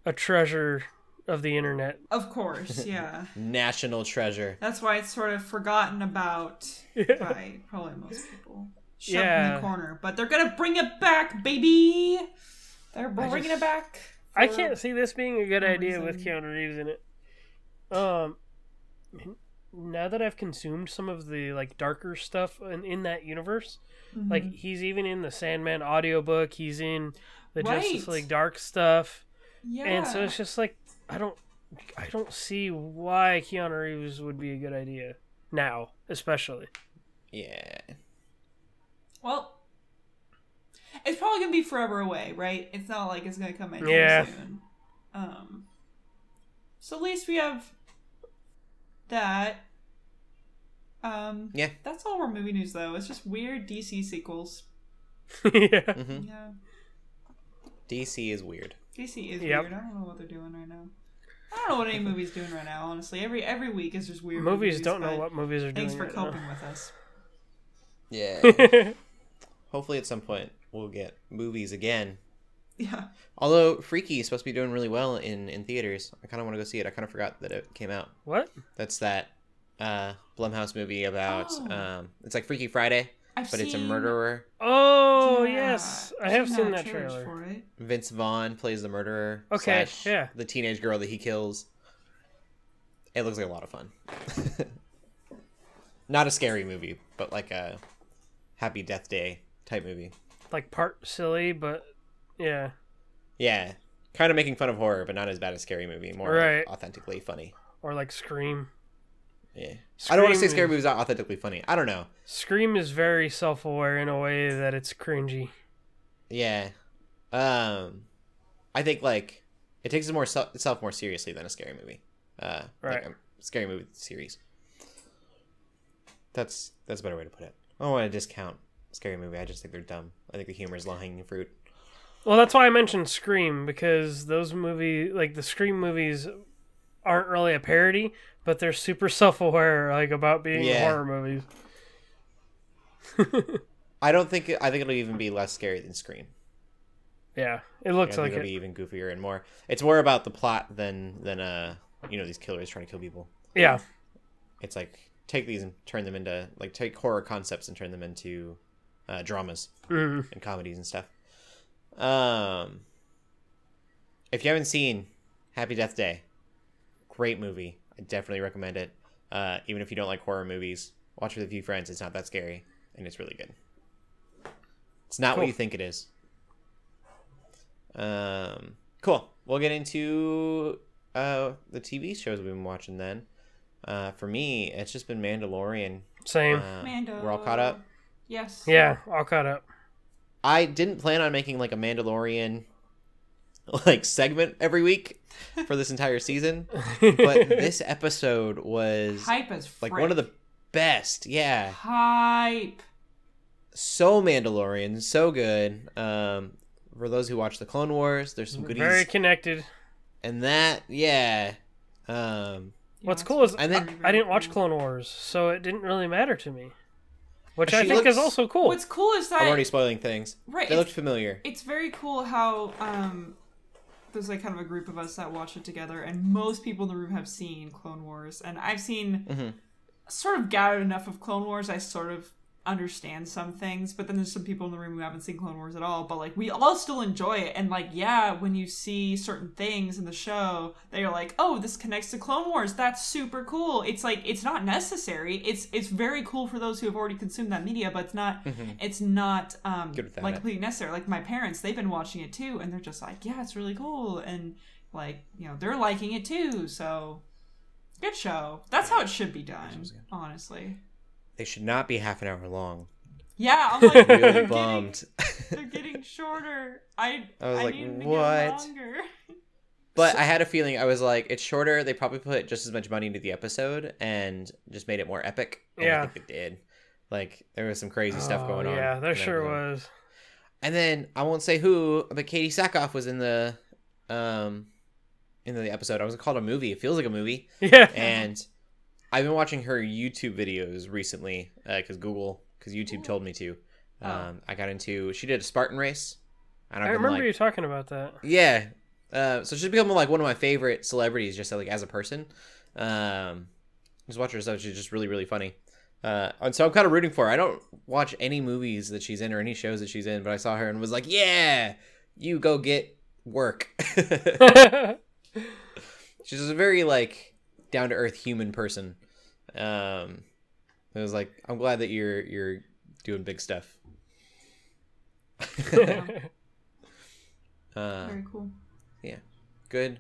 a treasure of the internet. Of course, yeah. National treasure. That's why it's sort of forgotten about Yeah. by probably most people. Shoved in Yeah. the corner, but they're gonna bring it back, baby. They're bringing just- it back. I can't see this being a good no idea with reason. Keanu Reeves in it. Um, now that I've consumed some of the like darker stuff in, in that universe, Mm-hmm. like he's even in the Sandman audiobook, he's in the Justice Right. League Dark stuff, Yeah. and so it's just like I don't, I don't see why Keanu Reeves would be a good idea now, especially. Yeah. Well, it's probably gonna be forever away, right? It's not like it's gonna come anytime Yeah. soon. Um, so at least we have that. Um, Yeah. that's all our movie news, though. It's just weird DC sequels. yeah, hmm Yeah, DC is weird. DC is Yep. weird. I don't know what they're doing right now. I don't know what any movie's doing right now. Honestly, every every week is just weird. movies don't know what movies are Thanks doing. Thanks for right coping with us. Yeah. Hopefully, at some point, we'll get movies again. Yeah. Although Freaky is supposed to be doing really well in in theaters, I kind of want to go see it. I kind of forgot that it came out. what? That's that uh Blumhouse movie about Oh. um it's like Freaky Friday, I've but it's a murderer. Oh Yeah, yes, I I've have seen that trailers trailer. for it. Vince Vaughn plays the murderer. Okay, slash yeah. The teenage girl that he kills. It looks like a lot of fun. Not a scary movie, but like a Happy Death Day type movie. Like part silly, but yeah. Yeah, kind of making fun of horror, but not as bad as scary movie. More like, authentically funny. Or like Scream. Yeah, I don't want to say scary movies are authentically funny. I don't know. Scream is very self-aware in a way that it's cringy. Yeah, um, I think like it takes more se- itself more seriously than a scary movie. Uh, like Right. a scary movie series. That's that's a better way to put it. I don't want to discount scary movie. I just think they're dumb. I think the humor is low hanging fruit. Well, that's why I mentioned Scream because those movie, like the Scream movies, aren't really a parody, but they're super self-aware, like about being Yeah. horror movies. I don't think I think it'll even be less scary than Scream. Yeah, it looks like it'll it. be even goofier and more. It's more about the plot than than uh you know these killers trying to kill people. Yeah, It's like take these and turn them into like take horror concepts and turn them into uh, dramas Mhm. and comedies and stuff. Um, if you haven't seen Happy Death Day, great movie. I definitely recommend it. Uh, even if you don't like horror movies, watch with a few friends. It's not that scary, and it's really good. It's not Cool. what you think it is. Um, cool. We'll get into uh, the TV shows we've been watching then. Uh, for me, it's just been Mandalorian. same. Uh, Mando. We're all caught up. Yes. yeah, all caught up. I didn't plan on making like a Mandalorian like segment every week for this entire season, but this episode was Hype as like one of the best. Yeah, hype. so Mandalorian, so good. Um, for those who watch the Clone Wars, there's some goodies, Very connected. and that yeah. Um, Yeah, What's cool is I think- very, I didn't watch. Clone Wars, so it didn't really matter to me. Which She I think is also cool. What's cool is that I'm already spoiling things. right. They looked familiar. it's very cool how um there's like kind of a group of us that watch it together and most people in the room have seen clone wars and i've seen Mhm. sort of gathered enough of clone wars i sort of understand some things but then there's some people in the room who haven't seen clone wars at all but like we all still enjoy it. And like yeah when you see certain things in the show that you're like oh this connects to clone wars. That's super cool. It's like it's not necessary. It's it's very cool for those who have already consumed that media but it's not it's not um like completely necessary. Like my parents they've been watching it too and they're just like yeah it's really cool. And like you know they're liking it too. So good show. That's how it should be done honestly They should not be half an hour long. yeah i'm like Really they're getting, bummed. they're getting shorter i I was I like, need "What?" get longer But I had a feeling I was like, it's shorter. They probably put just as much money into the episode and just made it more epic. And Yeah. I think they did. Like there was some crazy stuff Oh, going on. Yeah, there sure episode. was. And then I won't say who, but Katee Sackhoff was in the um in the episode. I was called a movie. It feels like a movie. Yeah. And I've been watching her YouTube videos recently because Google, because YouTube told me to. Oh. Um, I got into. She did a Spartan race. I been, remember like, you talking about that. yeah. Uh, so she's become like one of my favorite celebrities, just like as a person. Um, just watch her stuff. She's just really, really funny. Uh, and so I'm kind of rooting for her. I don't watch any movies that she's in or any shows that she's in, but I saw her and was like, yeah, you go get work. she's just a very like down to earth human person. Um, it was like, I'm glad that you're you're doing big stuff. uh, very cool Yeah, good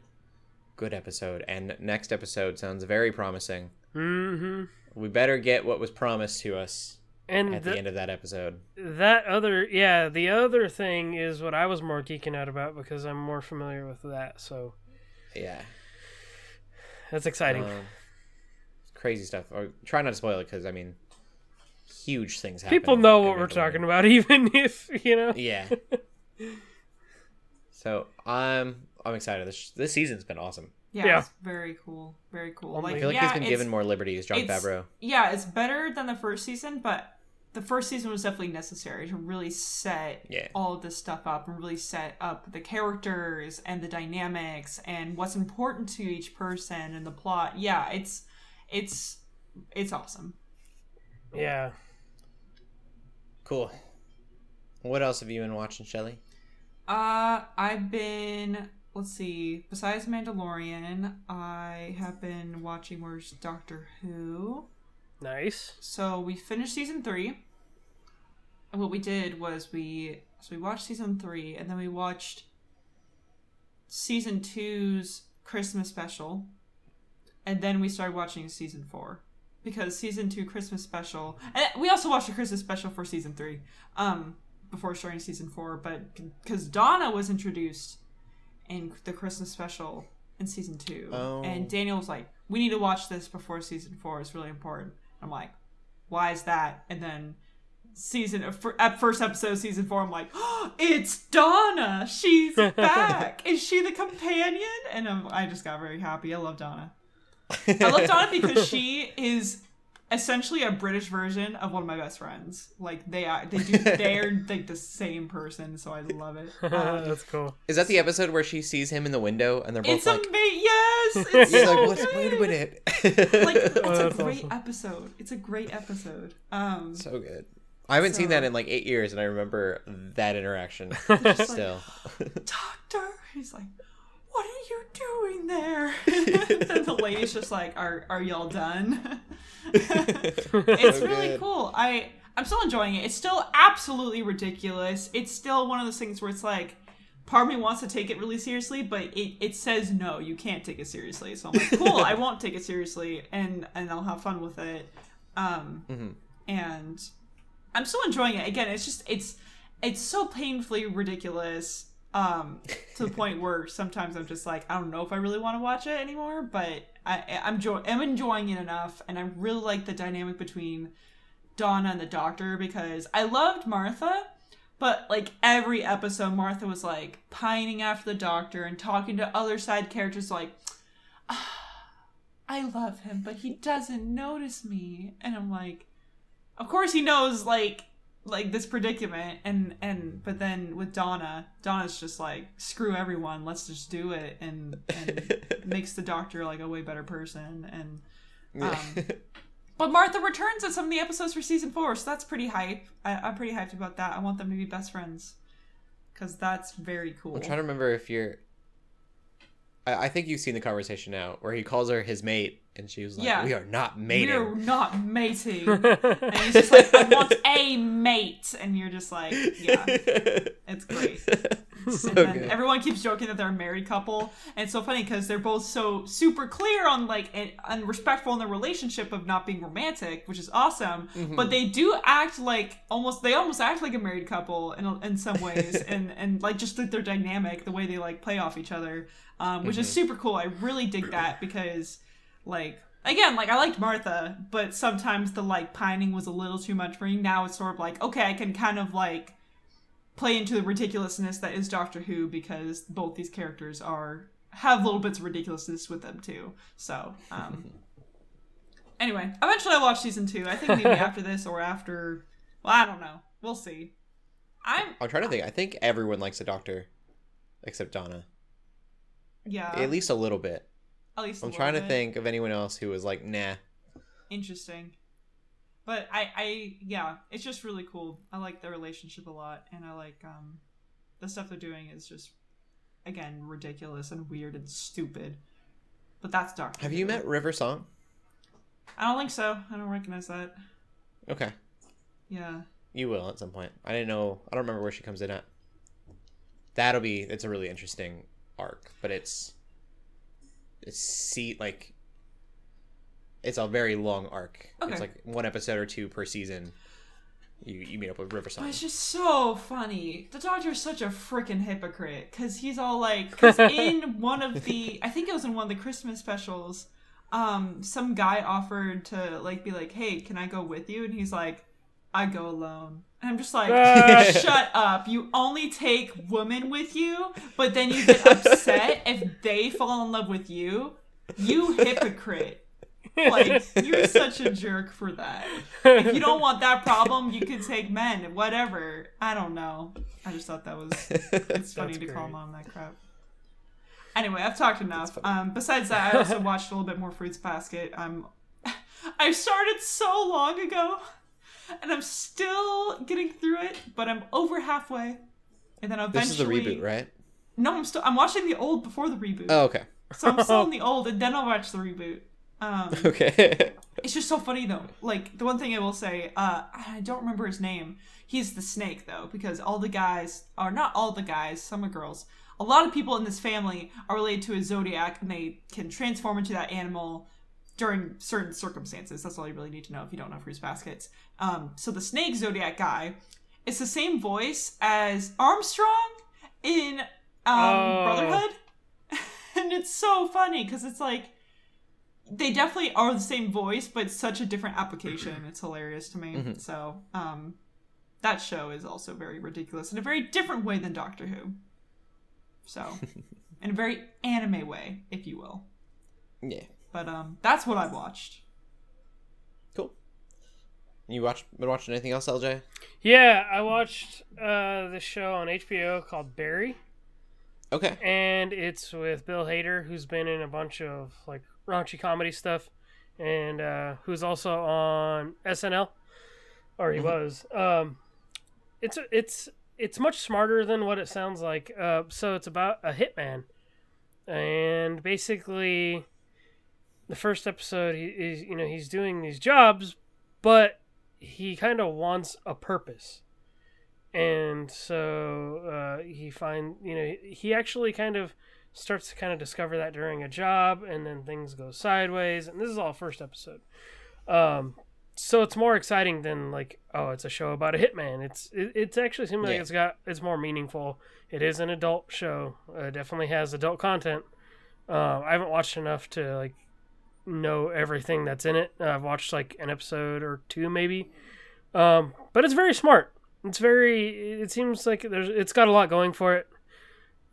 good episode and next episode sounds very promising Mm-hmm. we better get what was promised to us And at the- the end of that episode that other, yeah, the other thing is what I was more geeking out about because I'm more familiar with that. So yeah that's exciting. Um, crazy stuff or try not to spoil it because i mean huge things happen People know what we're Mandalorian. talking about, even if you know. yeah so i'm i'm excited this this season's been awesome yeah, Yeah. it's very cool very cool Only- i like feel like yeah, he's been given more liberties john it's- favreau yeah, it's better than the first season, but the first season was definitely necessary to really set Yeah. all of this stuff up and really set up the characters and the dynamics and what's important to each person and the plot. Yeah, it's it's it's awesome. Yeah. cool what else have you been watching shelly Uh, I've been let's see. Besides Mandalorian, I have been watching Where's Doctor Who. Nice. So we finished season three. And what we did was we so we watched season three and then we watched season two's Christmas special. And then we started watching season four. Because season two Christmas special and we also watched the Christmas special for season three. Um before starting season four, but because Donna was introduced in the Christmas special in season two. Oh. And Daniel was like, We need to watch this before season four. It's really important. I'm like, why is that? And then season uh, of at first episode of season four. I'm like, oh, it's Donna. She's back. Is she the companion? And I'm, I just got very happy. I love Donna. I love Donna because she is essentially a British version of one of my best friends. Like they are, they do, they're like the same person. So I love it. Um, That's cool. Is that the episode where she sees him in the window and they're both it's like, amazing. Yes, it's so like, what's, good. wait a minute. Like it's a great awesome. episode. It's a great episode. Um, so good. I haven't seen that in like eight years, and I remember that interaction still. like, doctor, he's like, what are you doing there? and the lady's just like, are are y'all done? it's So really good. cool. I I'm still enjoying it. It's still absolutely ridiculous. It's still one of those things where it's like part of me wants to take it really seriously, but it, it says no, you can't take it seriously. So I'm like, cool, I won't take it seriously and and I'll have fun with it. Um Mm-hmm. and I'm still enjoying it. Again, it's just it's it's so painfully ridiculous um to the point where sometimes I'm just like I don't know if I really want to watch it anymore, but I I'm jo- I'm enjoying it enough and I really like the dynamic between Donna and the doctor because I loved Martha, but like every episode Martha was like pining after the doctor and talking to other side characters like "Ah, I love him, but he doesn't notice me. And I'm like of course he knows like like this predicament and and but then with Donna, Donna's just like screw everyone, let's just do it and and makes the doctor like a way better person and um, but Martha returns at some of the episodes for season four, so that's pretty hype. I, I'm pretty hyped about that. I want them to be best friends because that's very cool. I'm trying to remember if you're. I, I think you've seen the conversation now where he calls her his mate, and she was like, Yeah. "We are not mating." We're not mating, and he's just like, "I want a mate," and you're just like, "Yeah, it's great." so everyone keeps joking that they're a married couple. And it's so funny because they're both so super clear on like and, and respectful in their relationship of not being romantic which is awesome. Mm-hmm. but they do act like almost they almost act like a married couple in, in some ways. And and like just like their dynamic the way they like play off each other um, which Mm-hmm. is super cool. I really dig that because like again like i liked martha but sometimes the like pining was a little too much for me. Now it's sort of like okay i can kind of like play into the ridiculousness that is Doctor Who because both these characters are have little bits of ridiculousness with them too. So, um anyway, eventually I'll watch season two. I think maybe after this or after. Well, I don't know. We'll see. I'm I'm trying to think. I think everyone likes the Doctor, except Donna. yeah. At least a little bit. at least a I'm trying to think of anyone else who was like, "Nah." Interesting. But I, I, yeah, it's just really cool. I like their relationship a lot, and I like um, the stuff they're doing is just, again, ridiculous and weird and stupid. But that's Doctor. Have Who. you met River Song? I don't think so. I don't recognize that. Okay, Yeah. you will at some point. I didn't know. I don't remember where she comes in at. That'll be. It's a really interesting arc, but it's it's see like it's a very long arc. Okay. It's like one episode or two per season. You you meet up with River But it's just so funny. The Doctor's such a freaking hypocrite because he's all like, because in one of the, I think it was in one of the Christmas specials, um, some guy offered to like be like, "Hey, can I go with you?" And he's like, "I go alone." And I'm just like. "Shut up! You only take women with you, but then you get upset if they fall in love with you. You hypocrite." Like you're such a jerk for that. If you don't want that problem, you could take men. Whatever. I don't know. I just thought that was it's funny to call mom that crap. Anyway, I've talked enough. Um, besides that, I also watched a little bit more Fruits Basket. Um, I started so long ago, and I'm still getting through it, but I'm over halfway. And then eventually, This is the reboot, right? No, I'm still. I'm watching the old before the reboot. Oh, okay. So I'm still in the old, and then I'll watch the reboot. Um, Okay. it's just so funny though. Like the one thing I will say, uh, I don't remember his name. He's the snake though, because all the guys are not all the guys. Some are girls. A lot of people in this family are related to a zodiac, and they can transform into that animal during certain circumstances. That's all you really need to know if you don't know fruits baskets. Um, so the snake zodiac guy, it's the same voice as Armstrong in um, Oh. Brotherhood, and it's so funny because it's like they definitely are the same voice, but such a different application. It's hilarious to me. So, um, that show is also very ridiculous in a very different way than Doctor Who. So, in a very anime way, if you will. Yeah. But um, that's what I've watched. Cool. You watch been watching anything else, LJ? Yeah, I watched uh, this show on HBO called Barry, Okay. and it's with Bill Hader, who's been in a bunch of like raunchy comedy stuff, and uh, who's also on SNL, or he was. Um, it's it's it's much smarter than what it sounds like. Uh, so it's about a hitman, and basically, the first episode, he is you know he's doing these jobs, but he kind of wants a purpose. And so uh, he find you know he actually kind of starts to kind of discover that during a job and then things go sideways and this is all first episode. Um, so it's more exciting than like oh it's a show about a hitman. It's it, it's actually seems like Yeah. it's got it's more meaningful. It is an adult show. Uh, definitely has adult content. Uh, i haven't watched enough to like know everything that's in it. Uh, i've watched like an episode or two maybe. Um, but it's very smart. It's very it seems like there's it's got a lot going for it.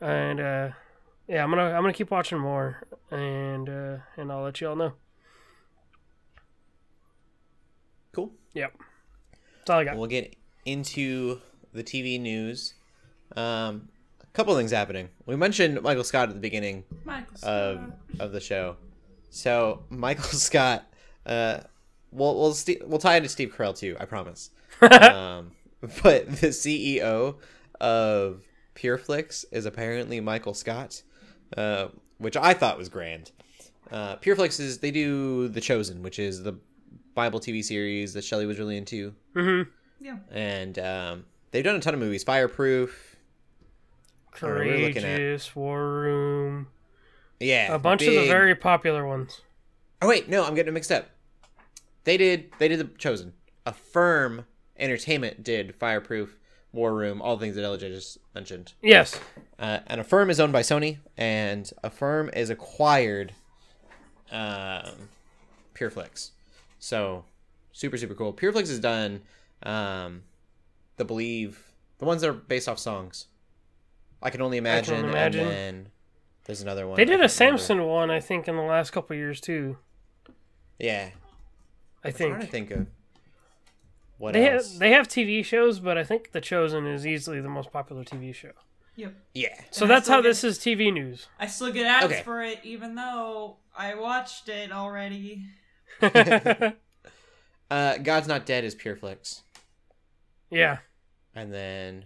And uh yeah i'm gonna i'm gonna keep watching more and uh and i'll let you all know Cool. yep that's all i got We'll get into the TV news. Um, a couple things happening. We mentioned Michael Scott at the beginning of of the show. So Michael Scott, uh, we'll we'll st- we'll tie into Steve Carell too. I promise. um, but the CEO of PureFlix is apparently Michael Scott, uh, which I thought was grand. Uh, PureFlix is they do The Chosen, which is the Bible TV series that Shelley was really into, mm-hmm Yeah. and um, they've done a ton of movies. Fireproof, know, looking at- courageous war room yeah, a bunch of the very popular ones Oh wait, no, I'm getting it mixed up. They did they did the Chosen. Affirm Entertainment did Fireproof, War Room, all the things that LJ just mentioned. yes Uh, and Affirm is owned by Sony, and Affirm is acquired um, PureFlix. So super super cool. PureFlix has done um, the Believe, the ones that are based off songs. I can only imagine, Imagine. and then there's another one. they did a can't remember. samson one i think in the last couple years too Yeah, i I'm trying to think think of what they else. have, they have tv shows but i think the chosen is easily the most popular tv show Yep. Yeah. so And that's how get- this is tv news I still get ads Okay. for it, even though I watched it already. Uh, God's Not Dead is PureFlix, yeah and then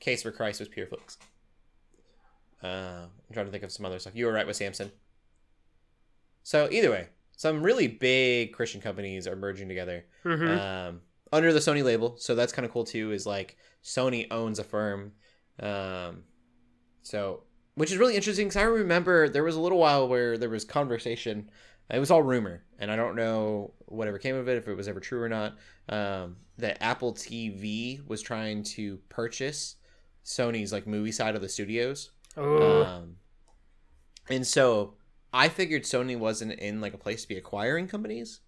Case for Christ was PureFlix. Uh, I'm trying to think of some other stuff. You were right with Samson. So either way, some really big Christian companies are merging together hmm um, under the Sony label. So that's kind of cool too. Is like Sony owns Affirm, um, so which is really interesting because I remember there was a little while where there was conversation. It was all rumor, and I don't know whatever came of it, if it was ever true or not. Um, that Apple TV was trying to purchase Sony's like movie side of the studios. oh Um, and so I figured Sony wasn't in like a place to be acquiring companies.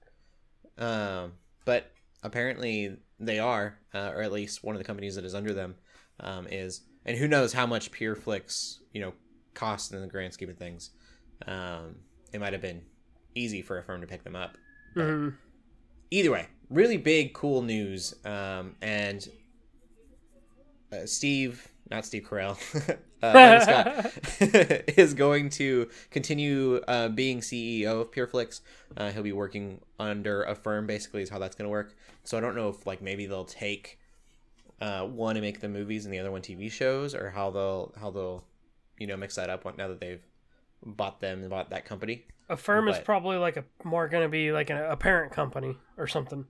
Um, but apparently they are, uh, or at least one of the companies that is under them um, is. And who knows how much PureFlix, you know, cost in the grand scheme of things. Um, it might have been easy for Affirm to pick them up. mhm. Either way, really big, cool news. Um, and uh, Steve, not Steve Carell, uh, Scott is going to continue uh, being CEO of PureFlix. Uh, he'll be working under Affirm, basically, is how that's going to work. So I don't know if like maybe they'll take uh, one and make the movies and the other one TV shows, or how they'll how they'll you know mix that up now that they've bought them and bought that company. Affirm is probably like a more gonna be like a, a parent company or something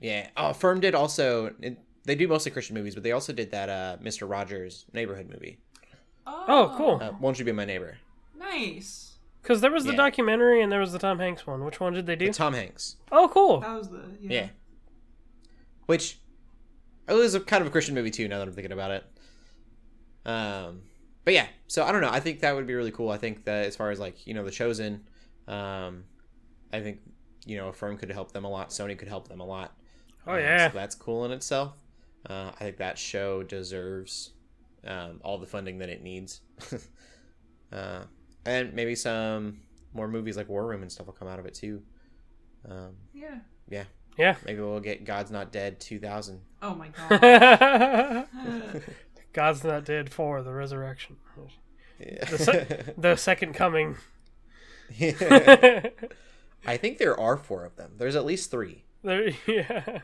Yeah. Oh, Firm did also. It, they do mostly Christian movies, but they also did that uh, Mr. Rogers neighborhood movie. Oh, cool. Uh, Won't you be my neighbor? Nice. because there was the Yeah. documentary and there was the tom hanks one which one did they do With Tom Hanks. oh cool That was the yeah. Yeah. Which it was a kind of a Christian movie too. Now that I'm thinking about it. Um, but yeah. So I don't know. I think that would be really cool. I think that as far as like you know the chosen, um, I think you know Affirm could help them a lot. Sony could help them a lot. Oh, Um, yeah. so that's cool in itself. Uh, I think that show deserves um, all the funding that it needs. uh, and maybe some more movies like War Room and stuff will come out of it too. Um, Yeah. yeah, Yeah. maybe we'll get God's Not Dead 2000. Oh my god. God's not dead for the resurrection. Yeah. The, se- the second coming. I think there are four of them. There's at least three. There, yeah.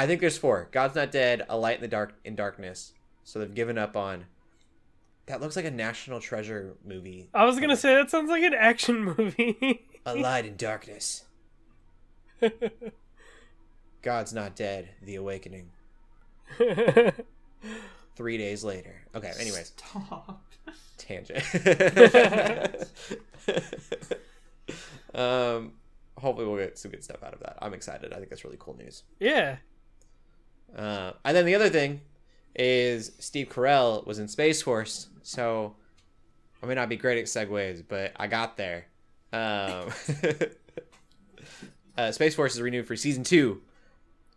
I think there's four. God's Not Dead, A Light in the Dark in Darkness. So they've given up on. That looks like a National Treasure movie. I was gonna say that sounds like an action movie. A Light in Darkness. God's Not Dead, The Awakening. Three days later. Okay, anyways, Stop. tangent. um, hopefully we'll get some good stuff out of that. I'm excited. I think that's really cool news. yeah. Uh, and then the other thing is Steve Carell was in Space Force, so I may not be great at segues, but I got there. Um, uh, Space Force is renewed for season two,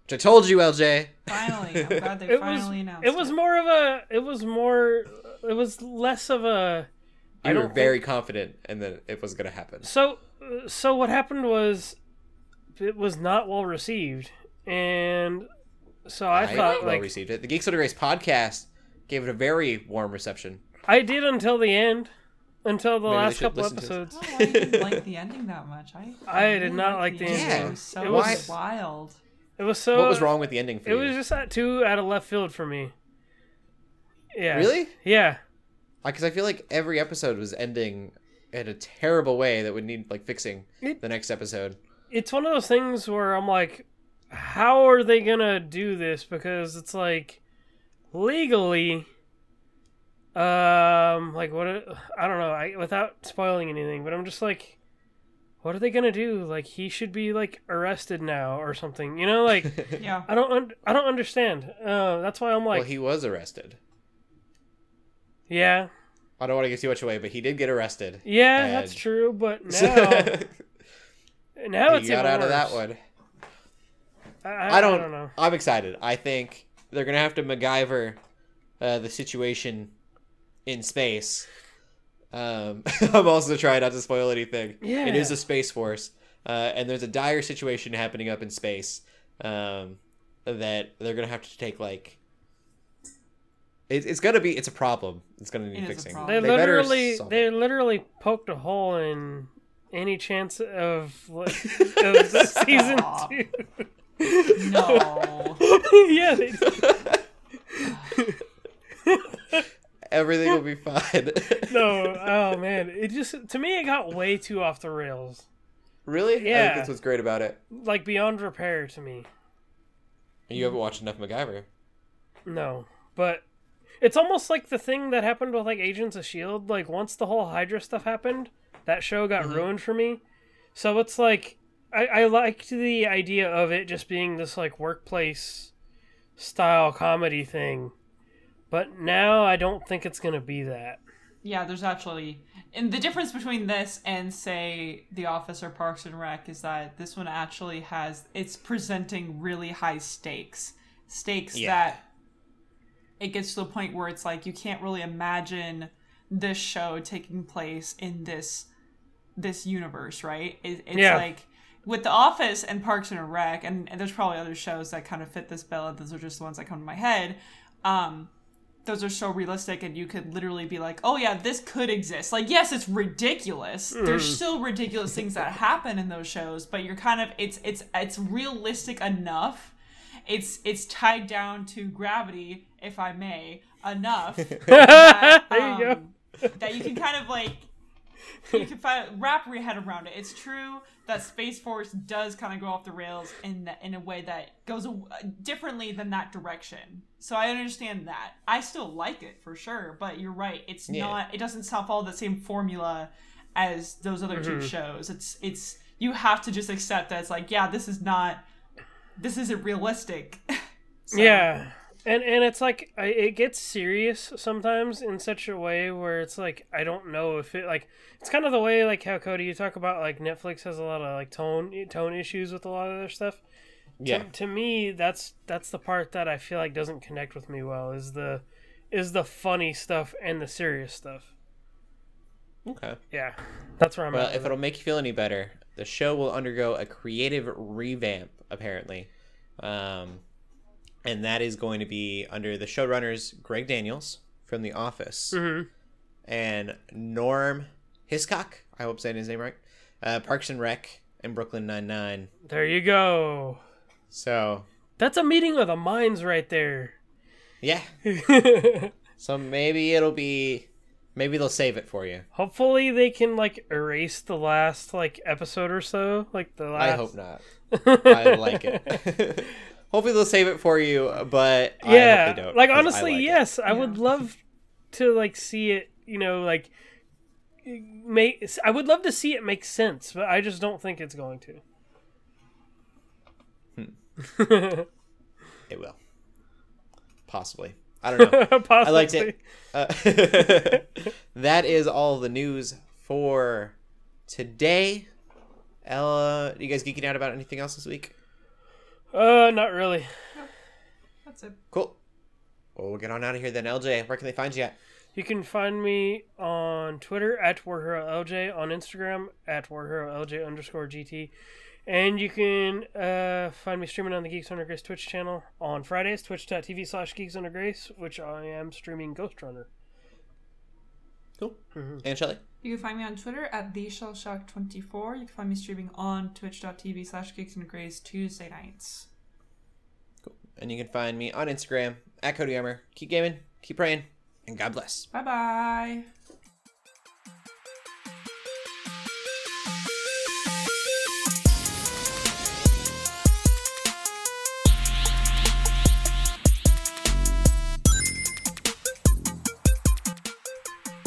which I told you, LJ. Finally, I'm glad they It was. finally announced It was more of a. It was more. It was less of a. I You were don't very confident, and that it was going to happen. So, so what happened was, it was not well received, and so I, thought well like received it. The Geeks Under Grace podcast gave it a very warm reception. I did until the end, until the Maybe last couple listen to it. episodes. Oh, I didn't like the ending that much. I I did not like the ending. It was so It was- wild. It was so. what was wrong with the ending for It you? was just that too out of left field for me. Yeah. really? Yeah. Because I feel like every episode was ending in a terrible way that would need like fixing It- the next episode. It's one of those things where I'm like, how are they gonna do this? Because it's like legally, um, like what? I don't know. I without spoiling anything, but I'm just like, what are they gonna do? Like he should be like arrested now or something. You know, like Yeah. I don't. Un- I don't understand. Uh, that's why I'm like, well, he was arrested. yeah, I don't want to give too much away, but he did get arrested. yeah, And- that's true. But now, now he it's got even out of that one. I, I, I don't, I don't know. I'm excited. I think they're gonna have to MacGyver uh, the situation in space. Um, I'm also trying not to spoil anything. It Yeah. is a space force, uh, and there's a dire situation happening up in space um, that they're gonna have to take like. It, it's gonna be. It's a problem. It's gonna need It is a fixing. problem. They, literally, they it. literally poked a hole in any chance of like, of season two. No. yeah, they, Everything will be fine. no. Oh man, it just to me it got way too off the rails, really? I Yeah. think that's what's great about it. like beyond repair to me. You haven't watched enough MacGyver. No, but it's almost like the thing that happened with like Agents of Shield. Like once the whole Hydra stuff happened, that show got mm-hmm. ruined for me. So it's like I, I liked the idea of it just being this like workplace style comedy thing, but now I don't think it's gonna be that. Yeah, there's actually and the difference between this and say The Office or Parks and Rec is that this one actually has it's presenting really high stakes. Stakes Yeah. that it gets to the point where it's like you can't really imagine this show taking place in this this universe, right? It, it's Yeah. like with The Office and Parks and Rec, and, and there's probably other shows that kind of fit this bill. Those are just the ones that come to my head. Um, those are so realistic and you could literally be like oh yeah this could exist like yes it's ridiculous there's still ridiculous things that happen in those shows but you're kind of it's it's it's realistic enough it's it's tied down to gravity if i may enough that, There you go. um, that you can kind of like you can find, wrap your head around it. It's true that Space Force does kind of go off the rails in the, in a way that goes a, differently than that direction. So I understand that. I still like it for sure, but you're right. It's Yeah. not. It doesn't follow the same formula as those other two mm-hmm. shows. It's it's you have to just accept that it's like yeah, this is not. This isn't realistic. So- Yeah, and and it's like I- it gets serious sometimes in such a way where it's like I don't know if it like it's kind of the way like how Cody you talk about like Netflix has a lot of like tone tone issues with a lot of their stuff. Yeah. to, to me that's that's the part that I feel like doesn't connect with me well is the is the funny stuff and the serious stuff. Okay. Yeah, that's where I'm Well, at. if it. it'll make you feel any better, the show will undergo a creative revamp, apparently. Um, and that is going to be under the showrunners Greg Daniels from The Office Mhm. and Norm Hiscock. I hope I'm saying his name right. Uh, Parks and Rec and Brooklyn Nine Nine. There you go. So That's a meeting of the minds right there. yeah, so maybe it'll be, maybe they'll save it for you. Hopefully they can like erase the last like episode or so, like the last. I hope not. I like it. Hopefully they'll save it for you, but I yeah, hope they don't. like 'cause I honestly, like it. yes, I would love to like see it. You know, like make. I would love to see it make sense, but I just don't think it's going to. It will. Possibly. I don't know. Possibly. I liked it. Uh, that is all the news for today. Ella, you guys geeking out about anything else this week? Uh, not really. That's it. Cool. Well, we'll get on out of here then. LJ, where can they find you at? You can find me on Twitter at WarHeroLJ, on Instagram at WarHeroLJ underscore GT. And you can uh, find me streaming on the Geeks Under Grace Twitch channel on Fridays, twitch.tv slash Geeks Under Grace, which I am streaming Ghost Runner. Cool. Mm-hmm. And Shelly? You can find me on Twitter at theshellshock24. You can find me streaming on twitch.tv slash geeks under grace Tuesday nights. Cool. And you can find me on Instagram at Cody Armor. Keep gaming, keep praying, and God bless. Bye bye.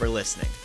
for listening.